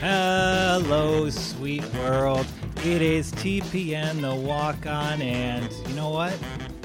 Hello, sweet world. It is TPN, the walk on, and you know what?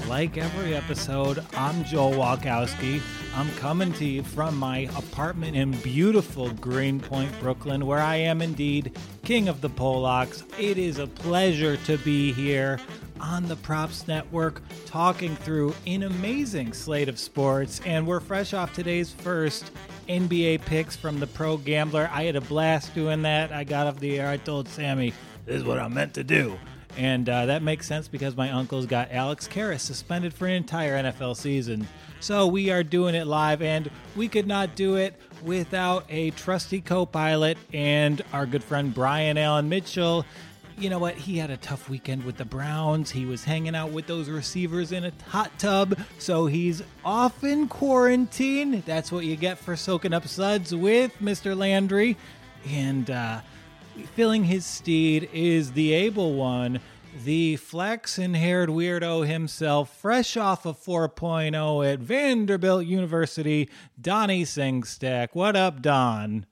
Like every episode, I'm Joel Walkowski. I'm coming to you from my apartment in beautiful Greenpoint, Brooklyn, where I am indeed king of the Polacks. It is a pleasure to be here on the Props Network talking through an amazing slate of sports, and we're fresh off today's first NBA picks from the Pro Gambler. I had a blast doing that. I got off the air. I told Sammy, this is what I'm meant to do. And uh, that makes sense because my uncle's got Alex Karras suspended for an entire NFL season. So we are doing it live, and we could not do it without a trusty co pilot and our good friend Brian Allen Mitchell you know what? He had a tough weekend with the Browns. He was hanging out with those receivers in a hot tub, so he's off in quarantine. That's what you get for soaking up suds with Mr. Landry. And uh, filling his steed is the able one, the flaxen haired weirdo himself, fresh off of 4.0 at Vanderbilt University, Donnie Singstack. What up, Don?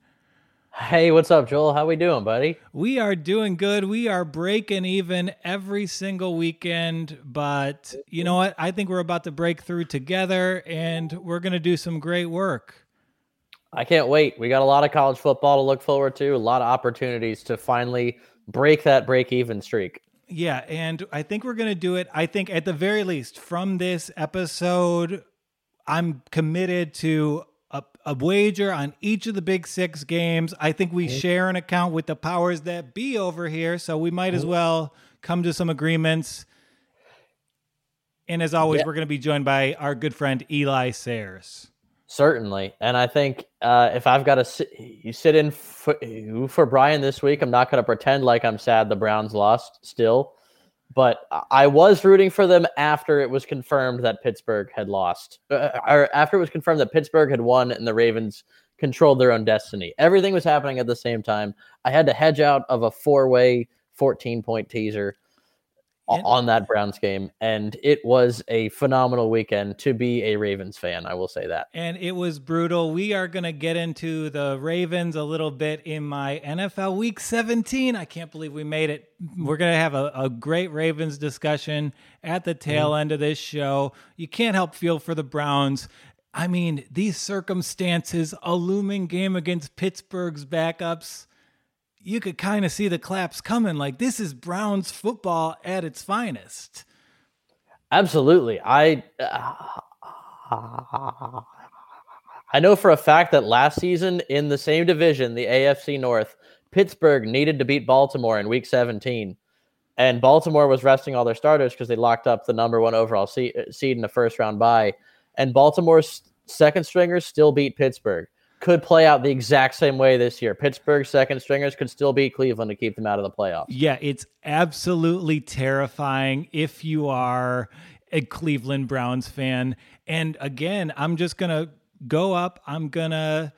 Hey, what's up, Joel? How are we doing, buddy? We are doing good. We are breaking even every single weekend, but you know what? I think we're about to break through together and we're going to do some great work. I can't wait. We got a lot of college football to look forward to, a lot of opportunities to finally break that break even streak. Yeah, and I think we're going to do it. I think at the very least from this episode I'm committed to a, wager on each of the big six games. I think we share an account with the powers that be over here, so we might as well come to some agreements. And as always, yeah. we're going to be joined by our good friend Eli Sayers. Certainly, and I think uh, if I've got to sit, you sit in for, for Brian this week, I'm not going to pretend like I'm sad the Browns lost. Still, but I was rooting for them after it was confirmed that Pittsburgh had lost, uh, or after it was confirmed that Pittsburgh had won and the Ravens controlled their own destiny. Everything was happening at the same time. I had to hedge out of a four way 14 point teaser on that Browns game. And it was a phenomenal weekend to be a Ravens fan. I will say that. And it was brutal. We are going to get into the Ravens a little bit in my NFL week 17. I can't believe we made it. We're going to have a, a, great Ravens discussion at the tail mm. end of this show. You can't help feel for the Browns. I mean, these circumstances, a looming game against Pittsburgh's backups you could kind of see the claps coming. Like this is Browns football at its finest. Absolutely. I uh, I know for a fact that last season in the same division, the AFC North, Pittsburgh needed to beat Baltimore in week 17. And Baltimore was resting all their starters because they locked up the number one overall seed, in the first round bye. And Baltimore's second stringers still beat Pittsburgh could play out the exact same way this year. Pittsburgh second stringers could still beat Cleveland to keep them out of the playoffs. Yeah, it's absolutely terrifying if you are a Cleveland Browns fan. And again, I'm just going to go up. I'm going to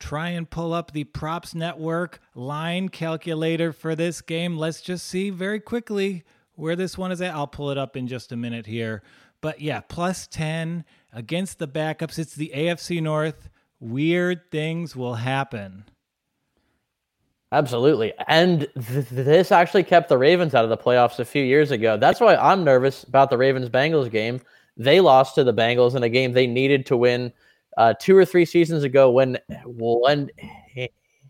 try and pull up the props network line calculator for this game. Let's just see very quickly where this one is at. I'll pull it up in just a minute here. But yeah, plus 10 against the backups. It's the AFC North weird things will happen. Absolutely. And th- this actually kept the Ravens out of the playoffs a few years ago. That's why I'm nervous about the Ravens Bengals game. They lost to the Bengals in a game they needed to win uh, two or three seasons ago when when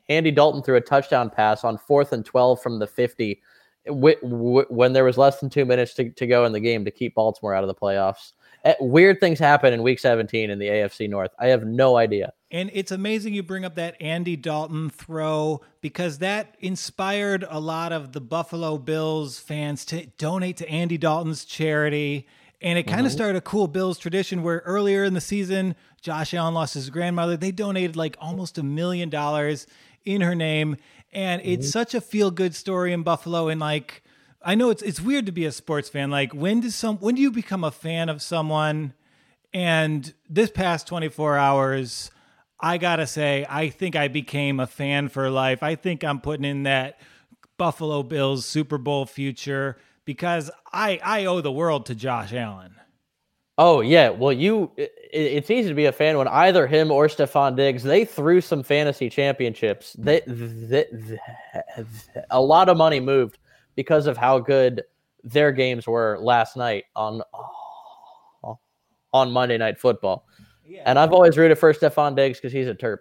Andy Dalton threw a touchdown pass on fourth and 12 from the 50 w- w- when there was less than two minutes to, to go in the game to keep Baltimore out of the playoffs. Eh, weird things happen in week 17 in the AFC North. I have no idea. And it's amazing you bring up that Andy Dalton throw because that inspired a lot of the Buffalo Bills fans to donate to Andy Dalton's charity. And it kind of mm-hmm. started a cool Bills tradition where earlier in the season, Josh Allen lost his grandmother. They donated like almost a million dollars in her name. And it's mm-hmm. such a feel good story in Buffalo. And like, I know it's it's weird to be a sports fan. Like when does some when do you become a fan of someone? And this past 24 hours, I gotta say, I think I became a fan for life. I think I'm putting in that Buffalo Bills Super Bowl future because I I owe the world to Josh Allen. Oh yeah, well you it, it's easy to be a fan when either him or Stefon Diggs they threw some fantasy championships. They, they, they, a lot of money moved because of how good their games were last night on oh, on Monday Night Football. Yeah. And I've always rooted for Stefon Diggs because he's a Terp.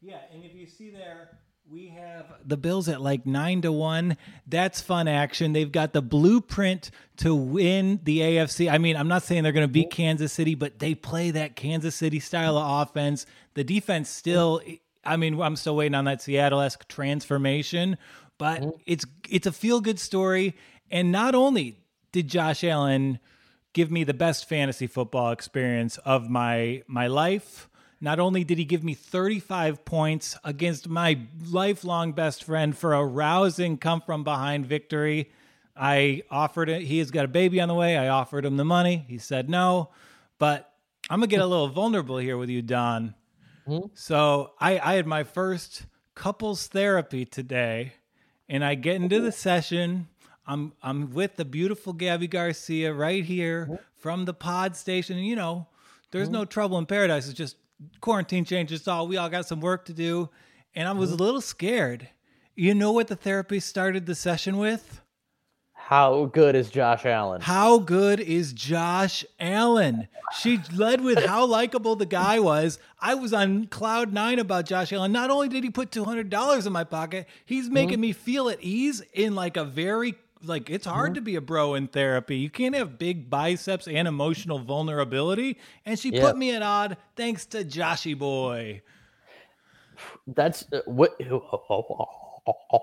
Yeah, and if you see there, we have the Bills at like nine to one. That's fun action. They've got the blueprint to win the AFC. I mean, I'm not saying they're going to beat Kansas City, but they play that Kansas City style of offense. The defense still. I mean, I'm still waiting on that Seattle-esque transformation, but mm-hmm. it's it's a feel good story. And not only did Josh Allen give me the best fantasy football experience of my my life. Not only did he give me 35 points against my lifelong best friend for a rousing come from behind victory, I offered it. He has got a baby on the way. I offered him the money. He said no. But I'm going to get a little vulnerable here with you, Don. Mm-hmm. So I, I had my first couples therapy today, and I get into the session I'm I'm with the beautiful Gabby Garcia right here from the pod station. You know, there's no trouble in paradise. It's just quarantine changes all. We all got some work to do. And I was a little scared. You know what the therapist started the session with? How good is Josh Allen? How good is Josh Allen? She led with how likable the guy was. I was on cloud nine about Josh Allen. Not only did he put $200 in my pocket, he's making mm-hmm. me feel at ease in like a very like it's hard mm-hmm. to be a bro in therapy. You can't have big biceps and emotional vulnerability. And she yeah. put me at odd thanks to Joshy boy. That's uh, what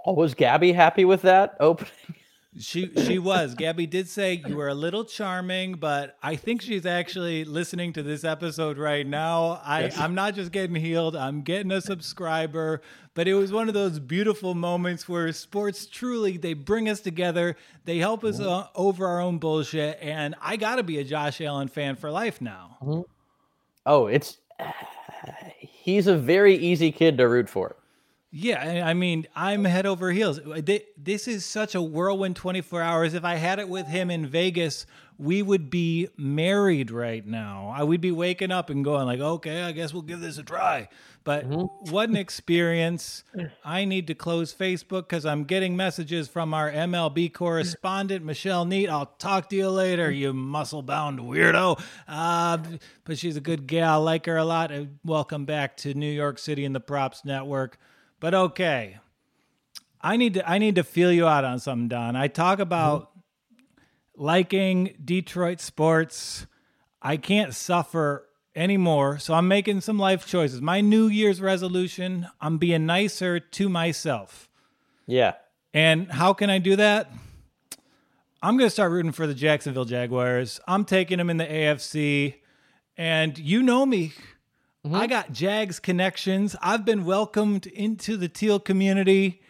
was Gabby happy with that opening? She she was. Gabby did say you were a little charming, but I think she's actually listening to this episode right now. I yes. I'm not just getting healed. I'm getting a subscriber. But it was one of those beautiful moments where sports truly they bring us together. They help us mm-hmm. uh, over our own bullshit. And I got to be a Josh Allen fan for life now. Mm-hmm. Oh, it's he's a very easy kid to root for. Yeah, I mean, I'm head over heels. This is such a whirlwind 24 hours. If I had it with him in Vegas, we would be married right now. I would be waking up and going like, "Okay, I guess we'll give this a try." But mm-hmm. what an experience! I need to close Facebook because I'm getting messages from our MLB correspondent Michelle Neat. I'll talk to you later, you muscle-bound weirdo. Uh, but she's a good gal. I like her a lot. Welcome back to New York City and the Props Network. But okay. I need to I need to feel you out on something, Don. I talk about mm-hmm. liking Detroit sports. I can't suffer anymore, so I'm making some life choices. My New Year's resolution, I'm being nicer to myself. Yeah. And how can I do that? I'm going to start rooting for the Jacksonville Jaguars. I'm taking them in the AFC. And you know me. Mm-hmm. I got Jags connections. I've been welcomed into the teal community.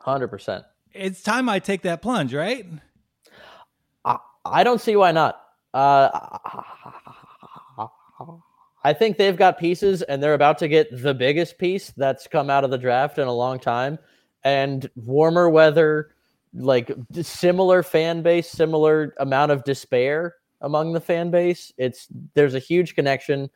100%. It's time I take that plunge, right? I, I don't see why not. Uh, I think they've got pieces and they're about to get the biggest piece that's come out of the draft in a long time. And warmer weather, like similar fan base, similar amount of despair among the fan base. It's there's a huge connection.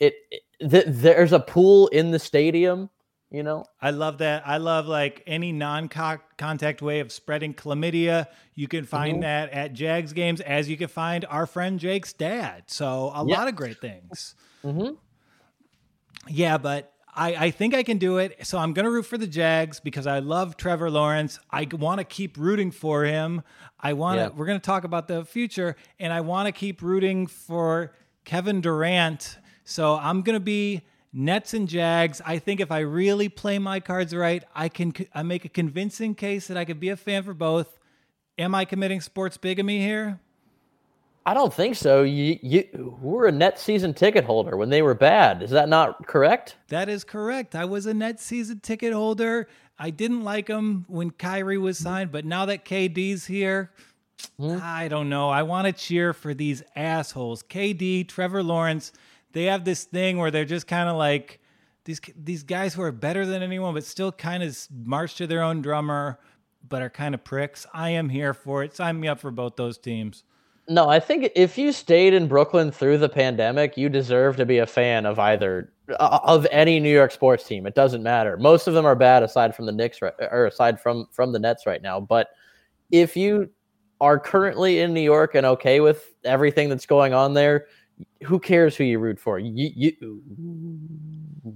It, it th- there's a pool in the stadium you know i love that i love like any non-contact way of spreading chlamydia you can find mm-hmm. that at jags games as you can find our friend jake's dad so a yep. lot of great things mm-hmm. yeah but I, I think I can do it. So I'm going to root for the Jags because I love Trevor Lawrence. I want to keep rooting for him. I want to, yeah. we're going to talk about the future, and I want to keep rooting for Kevin Durant so I'm going to be Nets and Jags. I think if I really play my cards right, I can I make a convincing case that I could be a fan for both. Am I committing sports bigamy here? I don't think so. You you were a net season ticket holder when they were bad. Is that not correct? That is correct. I was a net season ticket holder. I didn't like them when Kyrie was signed, but now that KD's here, mm-hmm. I don't know. I want to cheer for these assholes. KD, Trevor Lawrence they have this thing where they're just kind of like these these guys who are better than anyone, but still kind of march to their own drummer, but are kind of pricks. I am here for it. Sign me up for both those teams. No, I think if you stayed in Brooklyn through the pandemic, you deserve to be a fan of either uh, of any New York sports team. It doesn't matter. Most of them are bad aside from the Knicks right, or aside from from the Nets right now. But if you are currently in New York and okay with everything that's going on there, who cares who you root for? You, you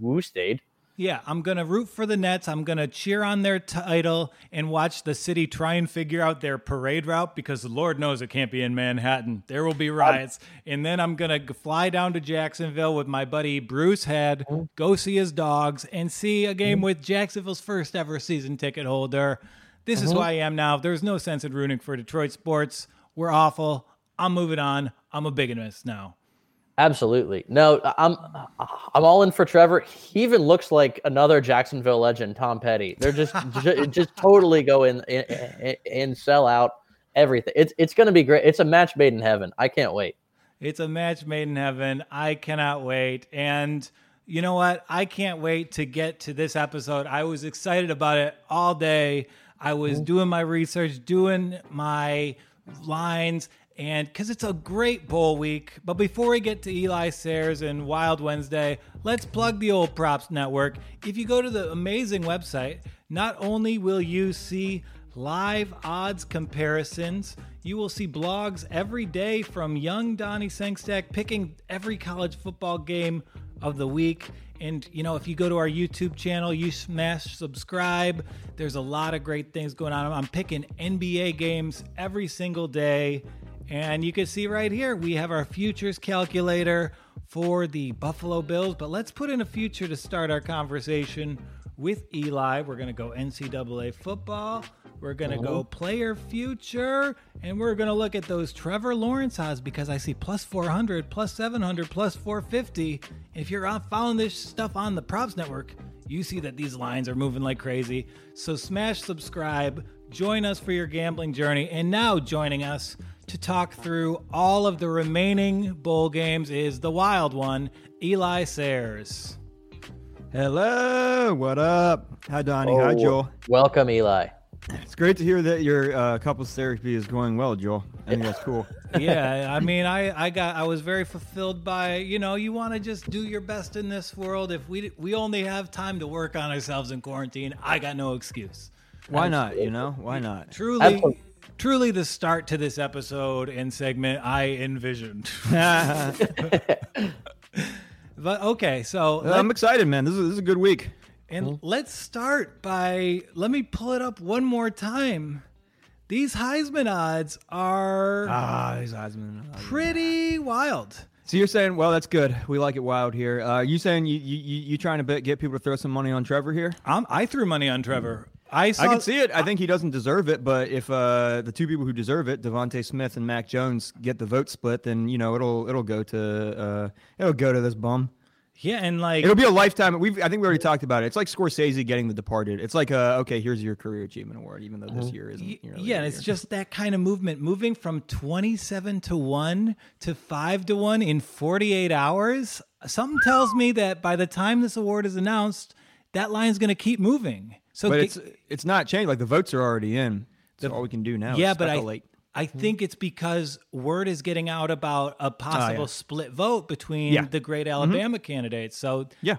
who stayed? Yeah, I'm going to root for the Nets. I'm going to cheer on their title and watch the city try and figure out their parade route because the Lord knows it can't be in Manhattan. There will be riots. And then I'm going to fly down to Jacksonville with my buddy Bruce Head, mm-hmm. go see his dogs, and see a game mm-hmm. with Jacksonville's first ever season ticket holder. This is mm-hmm. who I am now. There's no sense in rooting for Detroit sports. We're awful. I'm moving on. I'm a bigamist now. Absolutely. No, I'm I'm all in for Trevor. He even looks like another Jacksonville legend, Tom Petty. They're just just, just totally go in, in and sell out everything. It's it's going to be great. It's a match made in heaven. I can't wait. It's a match made in heaven. I cannot wait. And you know what? I can't wait to get to this episode. I was excited about it all day. I was mm-hmm. doing my research, doing my lines, and because it's a great bowl week. But before we get to Eli Sayers and Wild Wednesday, let's plug the old Props Network. If you go to the amazing website, not only will you see live odds comparisons, you will see blogs every day from young Donnie Sengstack picking every college football game of the week. And you know, if you go to our YouTube channel, you smash subscribe. There's a lot of great things going on. I'm picking NBA games every single day. And you can see right here, we have our futures calculator for the Buffalo Bills. But let's put in a future to start our conversation with Eli. We're going to go NCAA football. We're going to go uh-huh. player future. And we're going to look at those Trevor Lawrence odds because I see plus 400, plus 700, plus 450. If you're out following this stuff on the Props Network, you see that these lines are moving like crazy. So smash subscribe, join us for your gambling journey. And now joining us to talk through all of the remaining bowl games is the wild one, Eli Sayers. Hello, what up? Hi, Donnie. Hi, Oh, Joel. Welcome, Eli. It's great to hear that your uh, couples therapy is going well, Joel. I think that's cool. yeah, I mean, I, I got I was very fulfilled by you know you want to just do your best in this world. If we we only have time to work on ourselves in quarantine, I got no excuse. Why not? You know, why not? Truly, Absolutely. Truly, the start to this episode and segment I envisioned. but okay, so I'm excited, man. This is, this is a good week. And let's start by let me pull it up one more time. These Heisman odds are Ah, these Heisman. pretty wild. So you're saying, well, that's good. We like it wild here. Uh, you saying you you you you trying to bet, get people to throw some money on Trevor here? I'm, I threw money on Trevor. I saw, I can see it. I think he doesn't deserve it, but if uh, the two people who deserve it, DeVonta Smith and Mac Jones, get the vote split, then you know it'll it'll go to uh, it'll go to this bum. Yeah, and like It'll be a lifetime. We've I think we already talked about it. It's like Scorsese getting The Departed. It's like uh, okay, here's your career achievement award, even though this year isn't. y- you know, yeah, it's year. just that kind of movement, moving from twenty-seven to one to five to one in forty-eight hours. Something tells me that by the time this award is announced, that line's going to keep moving. So but ge- it's it's not changed. Like the votes are already in. So all we can do now. yeah, but I speculate. I hmm. think it's because word is getting out about a ah, possible yeah. split vote between Yeah. the great mm-hmm. Alabama candidates. So yeah.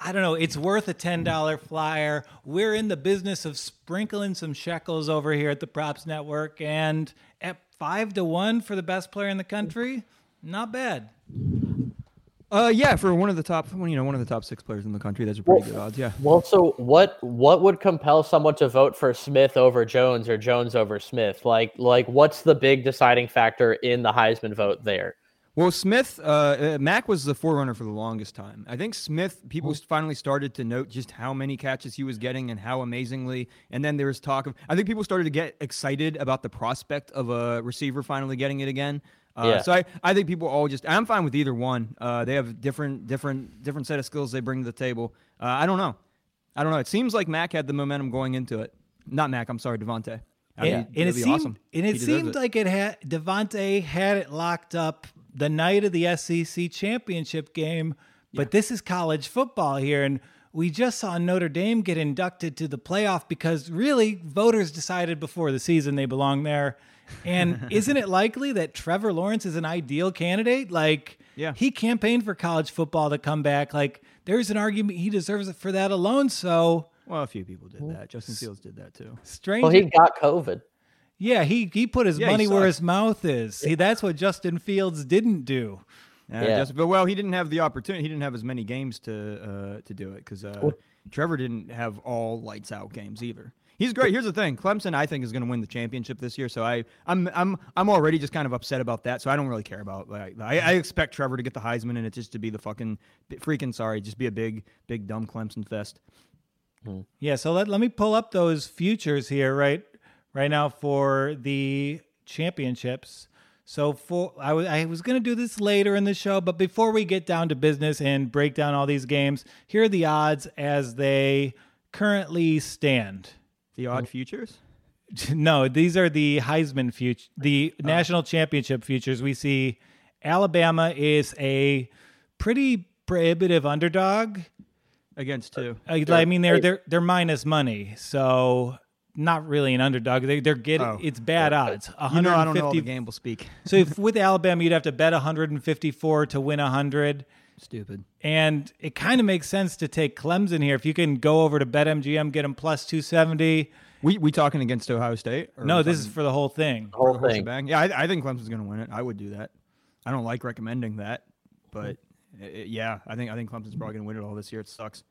I don't know. It's worth a ten dollar flyer. We're in the business of sprinkling some shekels over here at the Props Network, and at five to one for the best player in the country, not bad. Uh, yeah, for one of the top, well, you know, one of the top six players in the country, that's a pretty good odds. Yeah. Well, so what what would compel someone to vote for Smith over Jones or Jones over Smith? Like like what's the big deciding factor in the Heisman vote there? Well, Smith, uh, uh, Mac was the forerunner for the longest time. I think Smith, people finally started to note just how many catches he was getting and how amazingly. And then there was talk of, I think people started to get excited about the prospect of a receiver finally getting it again. Uh, Yeah. So I, I think people all just, I'm fine with either one. Uh, they have different, different, different set of skills they bring to the table. Uh, I don't know. I don't know. It seems like Mac had the momentum going into it. Not Mac. I'm sorry, DeVonta. I mean, and, and it'd it be seemed awesome. and it deserves seemed like it had DeVonta had it locked up the night of the SEC championship game, but this is college football here, and we just saw Notre Dame get inducted to the playoff because really voters decided before the season they belong there. And isn't it likely that Trevor Lawrence is an ideal candidate? Like, Yeah. he campaigned for college football to come back. Like, there's an argument he deserves it for that alone. So Well, a few people did that. Justin Fields did that too. strange. Well, he got COVID. yeah, he he put his Yeah, money where his mouth is. See, that's what Justin Fields didn't do. Yeah, Yeah. Justin- but well, he didn't have the opportunity. He didn't have as many games to uh, to do it because uh, Trevor didn't have all lights out games either. He's great. Here's the thing: Clemson, I think, is going to win the championship this year. So I, I'm, I'm, I'm already just kind of upset about that. So I don't really care about. Like, I, I expect Trevor to get the Heisman, and it just to be the fucking, freaking sorry, just be a big, big dumb Clemson fest. Hmm. Yeah, so let, let me pull up those futures here right right now for the championships. So for I was I was going to do this later in the show, but before we get down to business and break down all these games, here are the odds as they currently stand. The odd futures. No, these are the Heisman future, the oh. national championship futures. We see Alabama is a pretty prohibitive underdog. Against two. Uh, I, I mean, they're they're they're minus money, so not really an underdog. They, they're getting Oh. it's bad odds. You know, I don't know 150 the gamble speak. so if with Alabama, you'd have to bet 154 to win 100. Stupid. And it kind of makes sense to take Clemson here. If you can go over to BetMGM, get them plus 270. We we talking against Ohio State? Or No, this is for the whole thing. The whole thing. shebang? Yeah, I, I think Clemson's going to win it. I would do that. I don't like recommending that, but uh, yeah, I think I think Clemson's probably going to win it all this year. It sucks.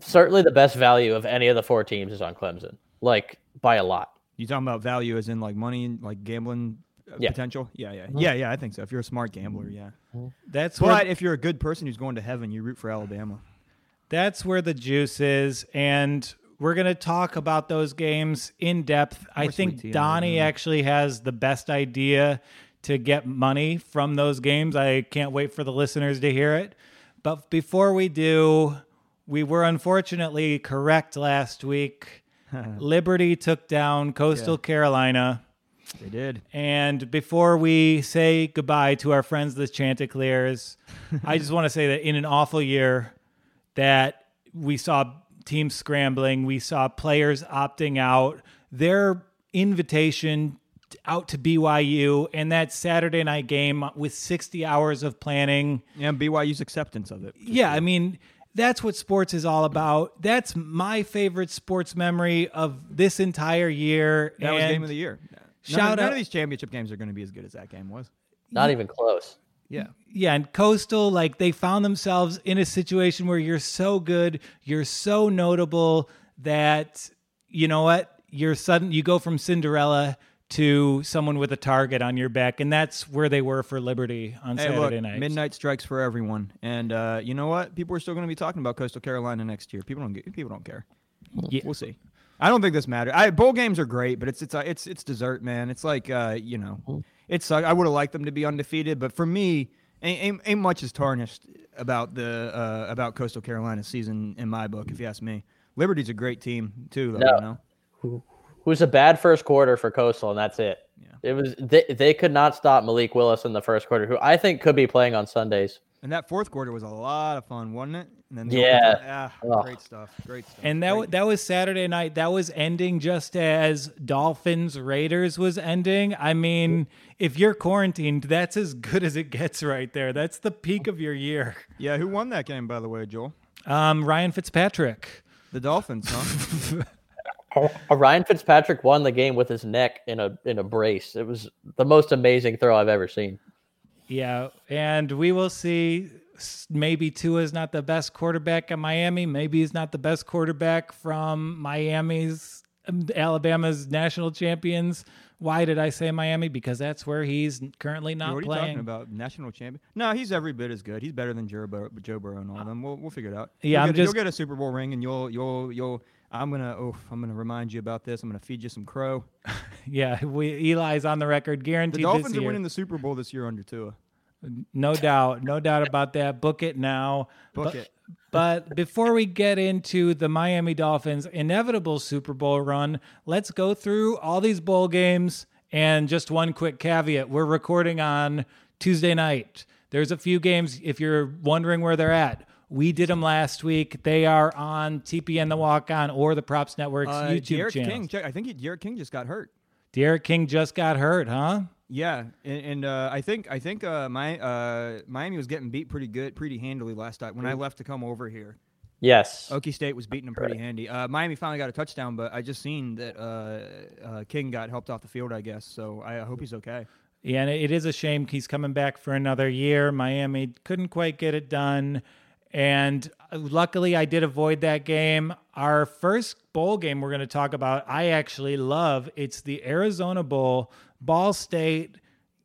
Certainly, the best value of any of the four teams is on Clemson, like by a lot. You talking about value as in like money like gambling uh, Yeah. potential? Yeah, yeah, mm-hmm. yeah, yeah. I think so. If you're a smart gambler, mm-hmm. yeah. Mm-hmm. That's where if you're a good person who's going to heaven, you root for Alabama. that's where the juice is and we're going to talk about those games in depth i think tea, donnie Alabama. actually has the best idea to get money from those games i can't wait for the listeners to hear it but before we do we were unfortunately correct last week liberty took down coastal carolina They did. and before we say goodbye to our friends, the Chanticleers, I just want to say that in an awful year, that we saw teams scrambling, we saw players opting out, their invitation out to BYU, and that Saturday night game with 60 hours of planning. Yeah, and BYU's acceptance of it. Yeah, I mean, that's what sports is all about. That's my favorite sports memory of this entire year. That was game of the year. None, Shout of, none out- of these championship games are going to be as good as that game was. Not even close. Yeah. Yeah, and Coastal, like they found themselves in a situation where you're so good, you're so notable that you know what? You're sudden you go from Cinderella to someone with a target on your back, and that's where they were for Liberty on Hey, Saturday look, night. midnight strikes for everyone, and uh, you know what? People are still going to be talking about Coastal Carolina next year. People don't get, people don't care. Yeah. We'll see. I don't think this matters. I, bowl games are great, but it's it's uh, it's it's dessert, man. It's like uh, you know, it's uh, I would have liked them to be undefeated, but for me, ain't, ain't, ain't much is tarnished about the uh, about Coastal Carolina season in my book, if you ask me. Liberty's a great team too, though. No. You know? It was a bad first quarter for Coastal, and that's it. Yeah. It was they, they could not stop Malik Willis in the first quarter, who I think could be playing on Sundays. And that fourth quarter was a lot of fun, wasn't it? And then the Yeah. overtime- ah, Ugh. great stuff, great stuff. and that Great. that was Saturday night. That was ending just as Dolphins Raiders was ending. I mean, if you're quarantined, that's as good as it gets right there. That's the peak of your year. yeah, who won that game, by the way, Joel? Um, Ryan Fitzpatrick. The Dolphins, huh? Uh, Ryan Fitzpatrick won the game with his neck in a in a brace. It was the most amazing throw I've ever seen. Yeah, and we will see. Maybe Tua is not the best quarterback at Miami. Maybe he's not the best quarterback from Miami's um, Alabama's national champions. Why did I say Miami? Because that's where he's currently not what are you playing. talking about? National champion? No, he's every bit as good. He's better than Joe, Bur- Joe Burrow and all of them. We'll, we'll figure it out. Yeah, you'll I'm get, just- you'll get a Super Bowl ring, and you'll you'll you'll. I'm gonna oh I'm gonna remind you about this. I'm gonna feed you some crow. Yeah, we, Eli's on the record, guaranteed. The Dolphins are winning the Super Bowl this year under Tua. No doubt, no doubt about that. Book it now. Book but, it. but before we get into the Miami Dolphins' inevitable Super Bowl run, let's go through all these bowl games. And just one quick caveat: we're recording on Tuesday night. There's a few games. If you're wondering where they're at, we did them last week. They are on TPN the Walk On or the Props Network's Uh, YouTube D'Eriq channel. King, I think D'Eriq King just got hurt. D'Eriq King just got hurt, huh? Yeah, and, and uh, I think I think uh, my uh, Miami was getting beat pretty good, pretty handily last night when I left to come over here. Yes. Okie State was beating them pretty handy. Uh, Miami finally got a touchdown, but I just seen that uh, uh, King got helped off the field, I guess. So I hope he's okay. Yeah, and it is a shame he's coming back for another year. Miami couldn't quite get it done. And uh, luckily, I did avoid that game. Our first bowl game we're going to talk about, I actually love. It's the Arizona Bowl, Ball State.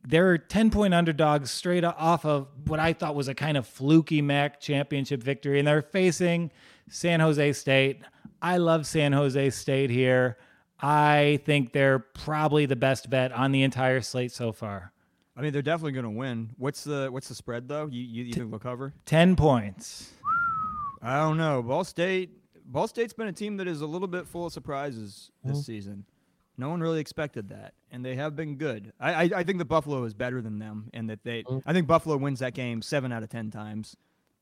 They're 10 point underdogs straight off of what I thought was a kind of fluky MAC championship victory. And they're facing San Jose State. I love San Jose State here. I think they're probably the best bet on the entire slate so far. I mean, they're definitely going to win. What's the what's the spread though? You you, you think they'll cover? 10 points. I don't know. Ball State Ball State's been a team that is a little bit full of surprises this season. No one really expected that, and they have been good. I, I, I think the Buffalo is better than them, and that they. I think Buffalo wins that game seven out of ten times.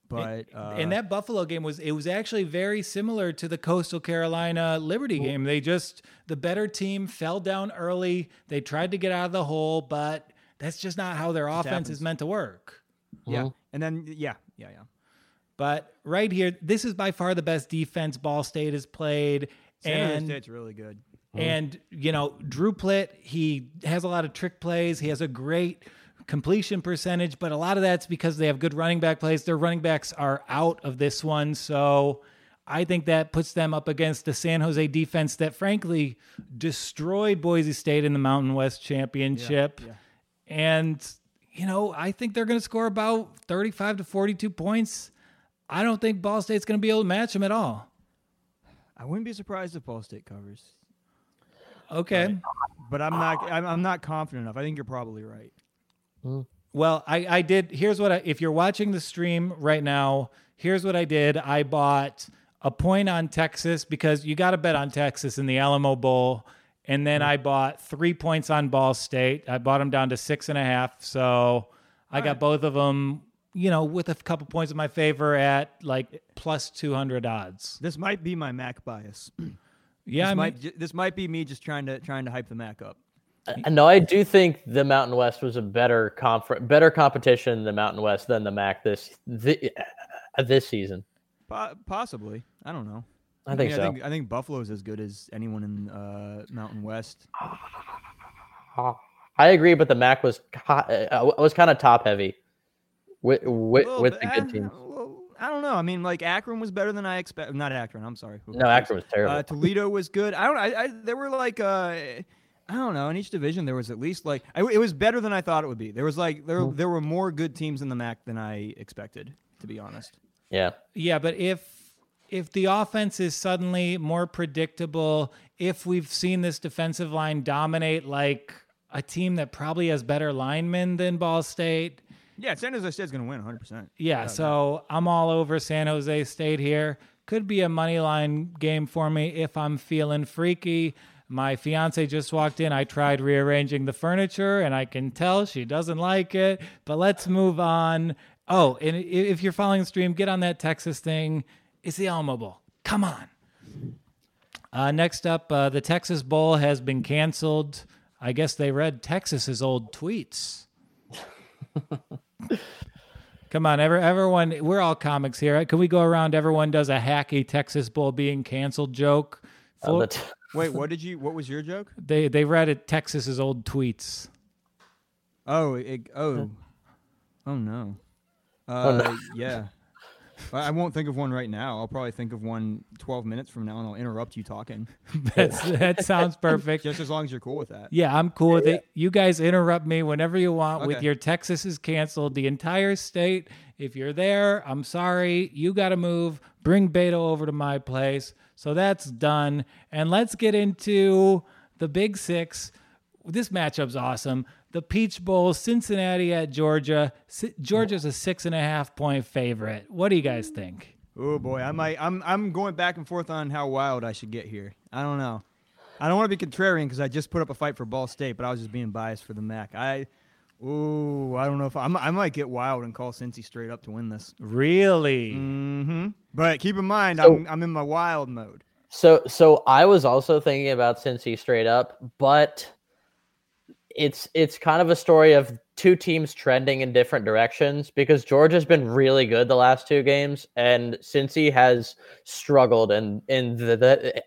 But uh, and that Buffalo game was it was actually very similar to the Coastal Carolina Liberty game. They just the better team fell down early. They tried to get out of the hole, but that's just not how their offense happens. is meant to work. yeah, and then yeah, yeah, yeah. But right here, this is by far the best defense Ball State has played. San Jose and State's really good. And you know, Drew Plitt, he has a lot of trick plays. He has a great completion percentage, but a lot of that's because they have good running back plays. Their running backs are out of this one, so I think that puts them up against the San Jose defense that frankly destroyed Boise State in the Mountain West Championship. yeah. And you know, I think they're going to score about 35 to 42 points. I don't think Ball State's going to be able to match them at all. I wouldn't be surprised if Ball State covers, Okay. but I'm not. I'm, I'm not confident enough. I think you're probably right. Hmm. Well, I, I did. Here's what I, if you're watching the stream right now, here's what I did. I bought a point on Texas because you got to bet on Texas in the Alamo Bowl. And then I bought three points on Ball State. I bought them down to six and a half. So I got both of them, you know, with a couple points in my favor at like plus 200 odds. This might be my Mac bias. Yeah, this I mean, might ju- this might be me just trying to trying to hype the Mac up. Uh, No, I do think the Mountain West was a better confer- better competition than the Mountain West than the MAC this thi- uh, this season. Po- possibly, I don't know. I think mean, so. I think, I think Buffalo's as good as anyone in uh, Mountain West. I agree, but the MAC was uh, was kind of top heavy with with, Well, with the uh, good teams. I don't know. I mean, like Akron was better than I expect. Not Akron. I'm sorry. Who- No, Akron was terrible. Uh, Toledo was good. I don't. I, I there were like uh, I don't know. In each division, there was at least like I, it was better than I thought it would be. There was like there there were more good teams in the MAC than I expected. To be honest. yeah, Yeah, but if if the offense is suddenly more predictable, if we've seen this defensive line dominate like a team that probably has better linemen than Ball State, Yeah, San Jose State's gonna win 100. percent yeah, so I'm all over San Jose State here. Could be a money line game for me if I'm feeling freaky. My fiance just walked in. I tried rearranging the furniture and I can tell she doesn't like it. But let's move on. Oh, and if you're following the stream, get on that Texas thing. It's the Alamo Bowl. Come on. Uh, next up, uh, the Texas Bowl has been canceled. I guess they read Texas's old tweets. Come on, ever, everyone. We're all comics here. Can we go around? Everyone does a hacky Texas Bowl being canceled joke. Uh, Full- the t- Wait, what did you? What was your joke? they they read it Texas's old tweets. Oh, it, oh, oh no. Uh, no. yeah. I I won't think of one right now. I'll probably think of one 12 minutes from now, and I'll interrupt you talking. That's, that sounds perfect. Just as long as you're cool with that. Yeah, I'm cool with it. You guys interrupt me whenever you want with your Texas is canceled. The entire state. If you're there, I'm sorry. You got to move. Bring Beto over to my place. So that's done. And let's get into the Big Six. This matchup's awesome. The Peach Bowl, Cincinnati at Georgia. Georgia's a six and a half point favorite. What do you guys think? Oh boy, I might. I'm I'm going back and forth on how wild I should get here. I don't know. I don't want to be contrarian because I just put up a fight for Ball State, but I was just being biased for the MAC. I, ooh, I don't know if I, I'm, I might get wild and call Cincy straight up to win this. Really? Mm-hmm. But keep in mind, So- I'm I'm in my wild mode. so so I was also thinking about Cincy straight up, but it's it's kind of a story of two teams trending in different directions because Georgia's been really good the last two games, and Cincy has struggled in in the, the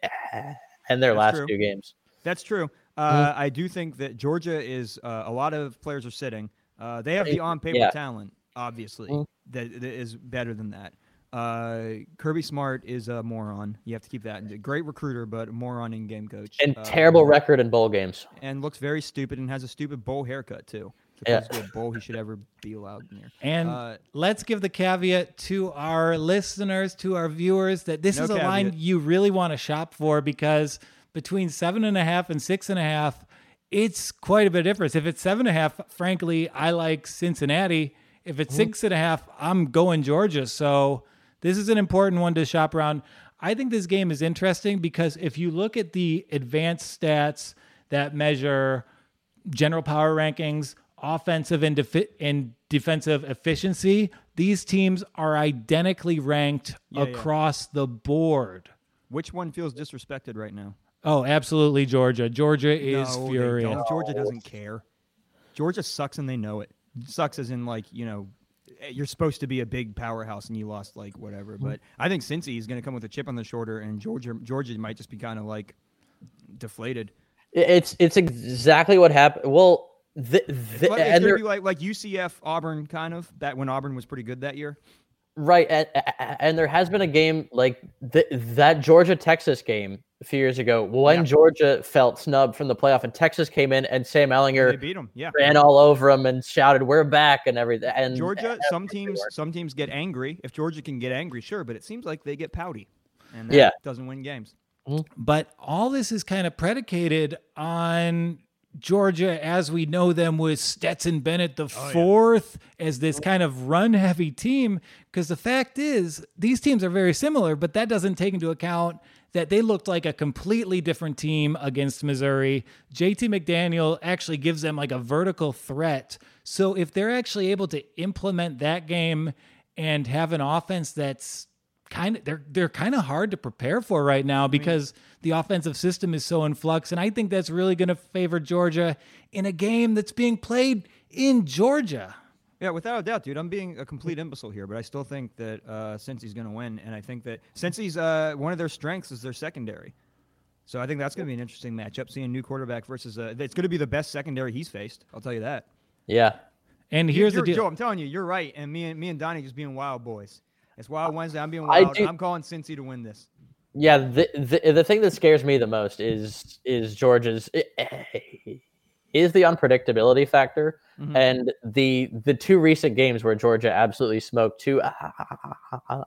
in their That's last true. two games. That's true. Uh, I do think that Georgia is uh, a lot of players are sitting. Uh, they have the on paper Yeah. talent, obviously, Mhm. that, that is better than that. Uh, Kirby Smart is a moron. You have to keep that. in- Great recruiter, but a moron in game coach. And Uh, terrible record in bowl games. and looks very stupid and has a stupid bowl haircut too. It's Yeah. closest a bowl he should ever be allowed near. And Uh, let's give the caveat to our listeners, to our viewers, that this No is a line you really want to shop for because between seven and a half and six and a half, it's quite a bit of difference. If it's seven and a half, frankly, I like Cincinnati. If it's six and a half, I'm going Georgia. So this is an important one to shop around. I think this game is interesting because if you look at the advanced stats that measure general power rankings, offensive and, defi- and defensive efficiency, these teams are identically ranked Yeah, yeah. across the board. which one feels disrespected right now? Oh, absolutely, Georgia. Georgia is No, furious. Georgia doesn't care. Georgia sucks and they know it. Sucks as in like you know, Eh, you're supposed to be a big powerhouse and you lost like whatever. Mm-hmm. But I think Cincy is going to come with a chip on the shoulder, and Georgia Georgia might just be kind of like deflated. It's it's exactly what happened. Well, the, the, Like, and be like like UCF Auburn kind of that when Auburn was pretty good that year. Right, and, and there has been a game like th- that Georgia Texas game a few years ago when Yeah. Georgia felt snubbed from the playoff, and Texas came in, and Sam They Ehlinger beat them. Yeah. ran all over them and shouted, "We're back!" and everything. And Georgia, some teams, some teams get angry. If Georgia can get angry, sure, but it seems like they get pouty, and that Yeah. doesn't win games. Mm-hmm. But all this is kind of predicated on Georgia as we know them with Stetson Bennett the oh, fourth as this kind of run heavy team. Because the fact is, these teams are very similar, but that doesn't take into account that they looked like a completely different team against Missouri. JT McDaniel actually gives them like a vertical threat. So if they're actually able to implement that game and have an offense that's kind of they're they're kind of hard to prepare for right now because the offensive system is so in flux and I think that's really going to favor Georgia in a game that's being played in Georgia. Yeah, without a doubt, dude. I'm being a complete imbecile here, but I still think that uh, Cincy's going to win, and I think that Cincy's uh, one of their strengths is their secondary. So I think that's going to be an interesting matchup. Seeing a new quarterback versus uh, it's going to be the best secondary he's faced. I'll tell you that. yeah, And here's the You're- deal. Joe. I'm telling you, you're right. And me and me and Donnie just being wild boys. It's Wild Wednesday. I'm being wild. do- I'm calling Cincy to win this. yeah. The, the the thing that scares me the most is is Georgia's is the unpredictability factor, Mhm. and the the two recent games where Georgia absolutely smoked two. I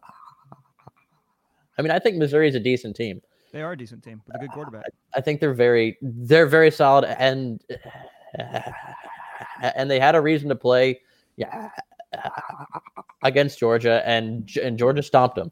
mean, I think Missouri is a decent team. They are a decent team with a good quarterback. I think they're very they're very solid and and they had a reason to play yeah against Georgia and and Georgia stomped them.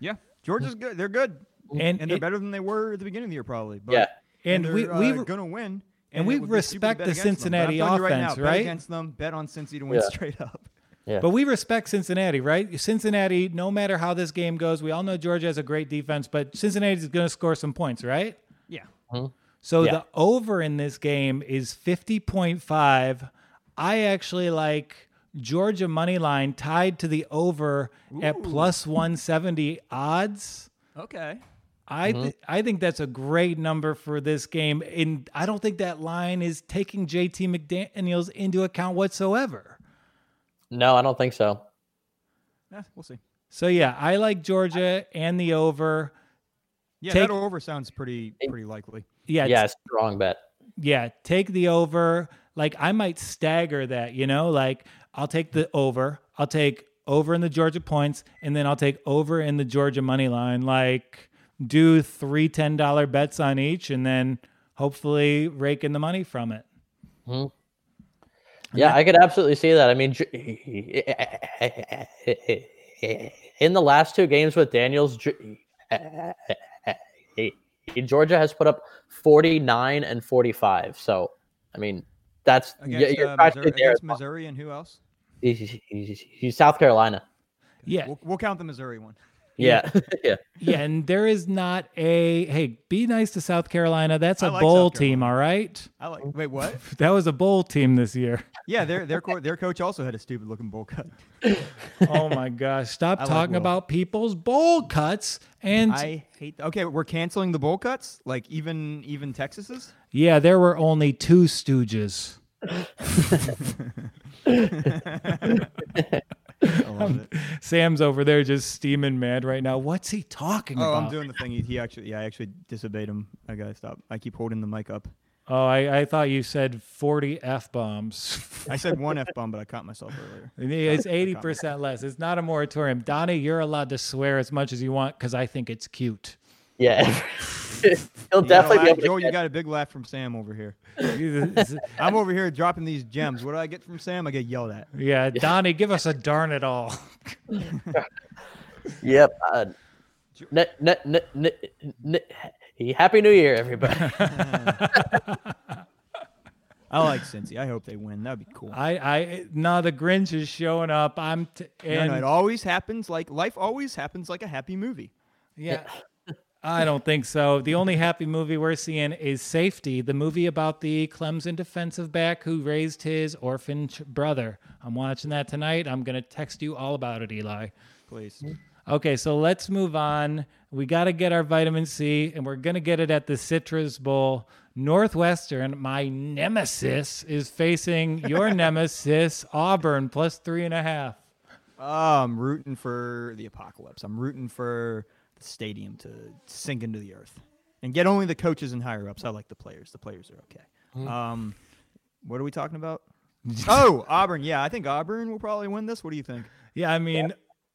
Yeah, Georgia's good. They're good, And and they're it- better than they were at the beginning of the year, probably. But, Yeah. And they're, we- uh, we- gonna win. and we it would be stupid to respect the against them. But Cincinnati telling you right, now, offense, bet right? against them, bet on Cincy to win Yeah. straight up. Yeah. But we respect Cincinnati, right? Cincinnati, no matter how this game goes, we all know Georgia has a great defense, but Cincinnati is going to score some points, right? Yeah. So Yeah. the over in this game is 50.5. I actually like Georgia money line tied to the over at plus 170 odds. Okay. I mm-hmm. th- I think that's a great number for this game, and I don't think that line is taking JT McDaniel's into account whatsoever. No, I don't think so. Yeah, we'll see. So yeah, I like Georgia and the over. Yeah, Take- that over sounds pretty pretty likely. Yeah, Yeah, strong bet. yeah, take the over. Like I might stagger that, you know, like I'll take the over. I'll take over in the Georgia points, and then I'll take over in the Georgia money line. Like do three ten dollar bets on each, and then hopefully rake in the money from it. Hmm. Yeah, I could absolutely see that. I mean, in the last two games with Daniels, Georgia has put up 49 and 45. So, I mean, that's Against, you're uh, Missouri, there. against Missouri and who else? He's, he's- he's South Carolina. Yeah, We'll, we'll count the Missouri one. Yeah, yeah. Yeah, and there is not a hey, be nice to South Carolina. That's a like bowl team, all right? I like. Wait, what? That was a bowl team this year. Yeah, their their co- their coach also had a stupid looking bowl cut. Oh my gosh. Stop I talking Will. about people's bowl cuts. And I hate. Okay, we're canceling the bowl cuts. Like even even Texas's. yeah, there were only two stooges. I. Um, Sam's over there just steaming mad right now. What's he talking Oh, about? I'm doing the thing. He, he actually, yeah, I actually disobeyed him. I gotta stop. I keep holding the mic up. oh, I, I thought you said 40 F bombs. I said one f bomb, but I caught myself earlier. it's 80% less. It's not a moratorium. Donnie, you're allowed to swear as much as you want because I think it's cute. Yeah. He'll You definitely know, be I- able to Joel, you got a big laugh from Sam over here. I'm over here dropping these gems. What do I get from Sam? I get yelled at. Yeah, Donnie, give us a darn it all. Yep. Uh, n- n- n- n- n- Happy New Year, everybody. I like Cincy. I hope they win. That'd be cool. I, I, no, the Grinch is showing up. I'm, t- no, and no, it always happens like life always happens like a happy movie. Yeah. I don't think so. The only happy movie we're seeing is Safety, the movie about the Clemson defensive back who raised his orphan ch- brother. I'm watching that tonight. I'm going to text you all about it, Eli. Please. Okay, so let's move on. We got to get our vitamin C, and we're going to get it at the Citrus Bowl. Northwestern, my nemesis, is facing your nemesis, Auburn, plus three and a half. Oh, I'm rooting for the apocalypse. I'm rooting for the stadium to sink into the earth and get only the coaches and higher ups. I like the players. The players are okay. Um, what are we talking about? oh, Auburn. Yeah, I think Auburn will probably win this. What do you think? Yeah, I mean,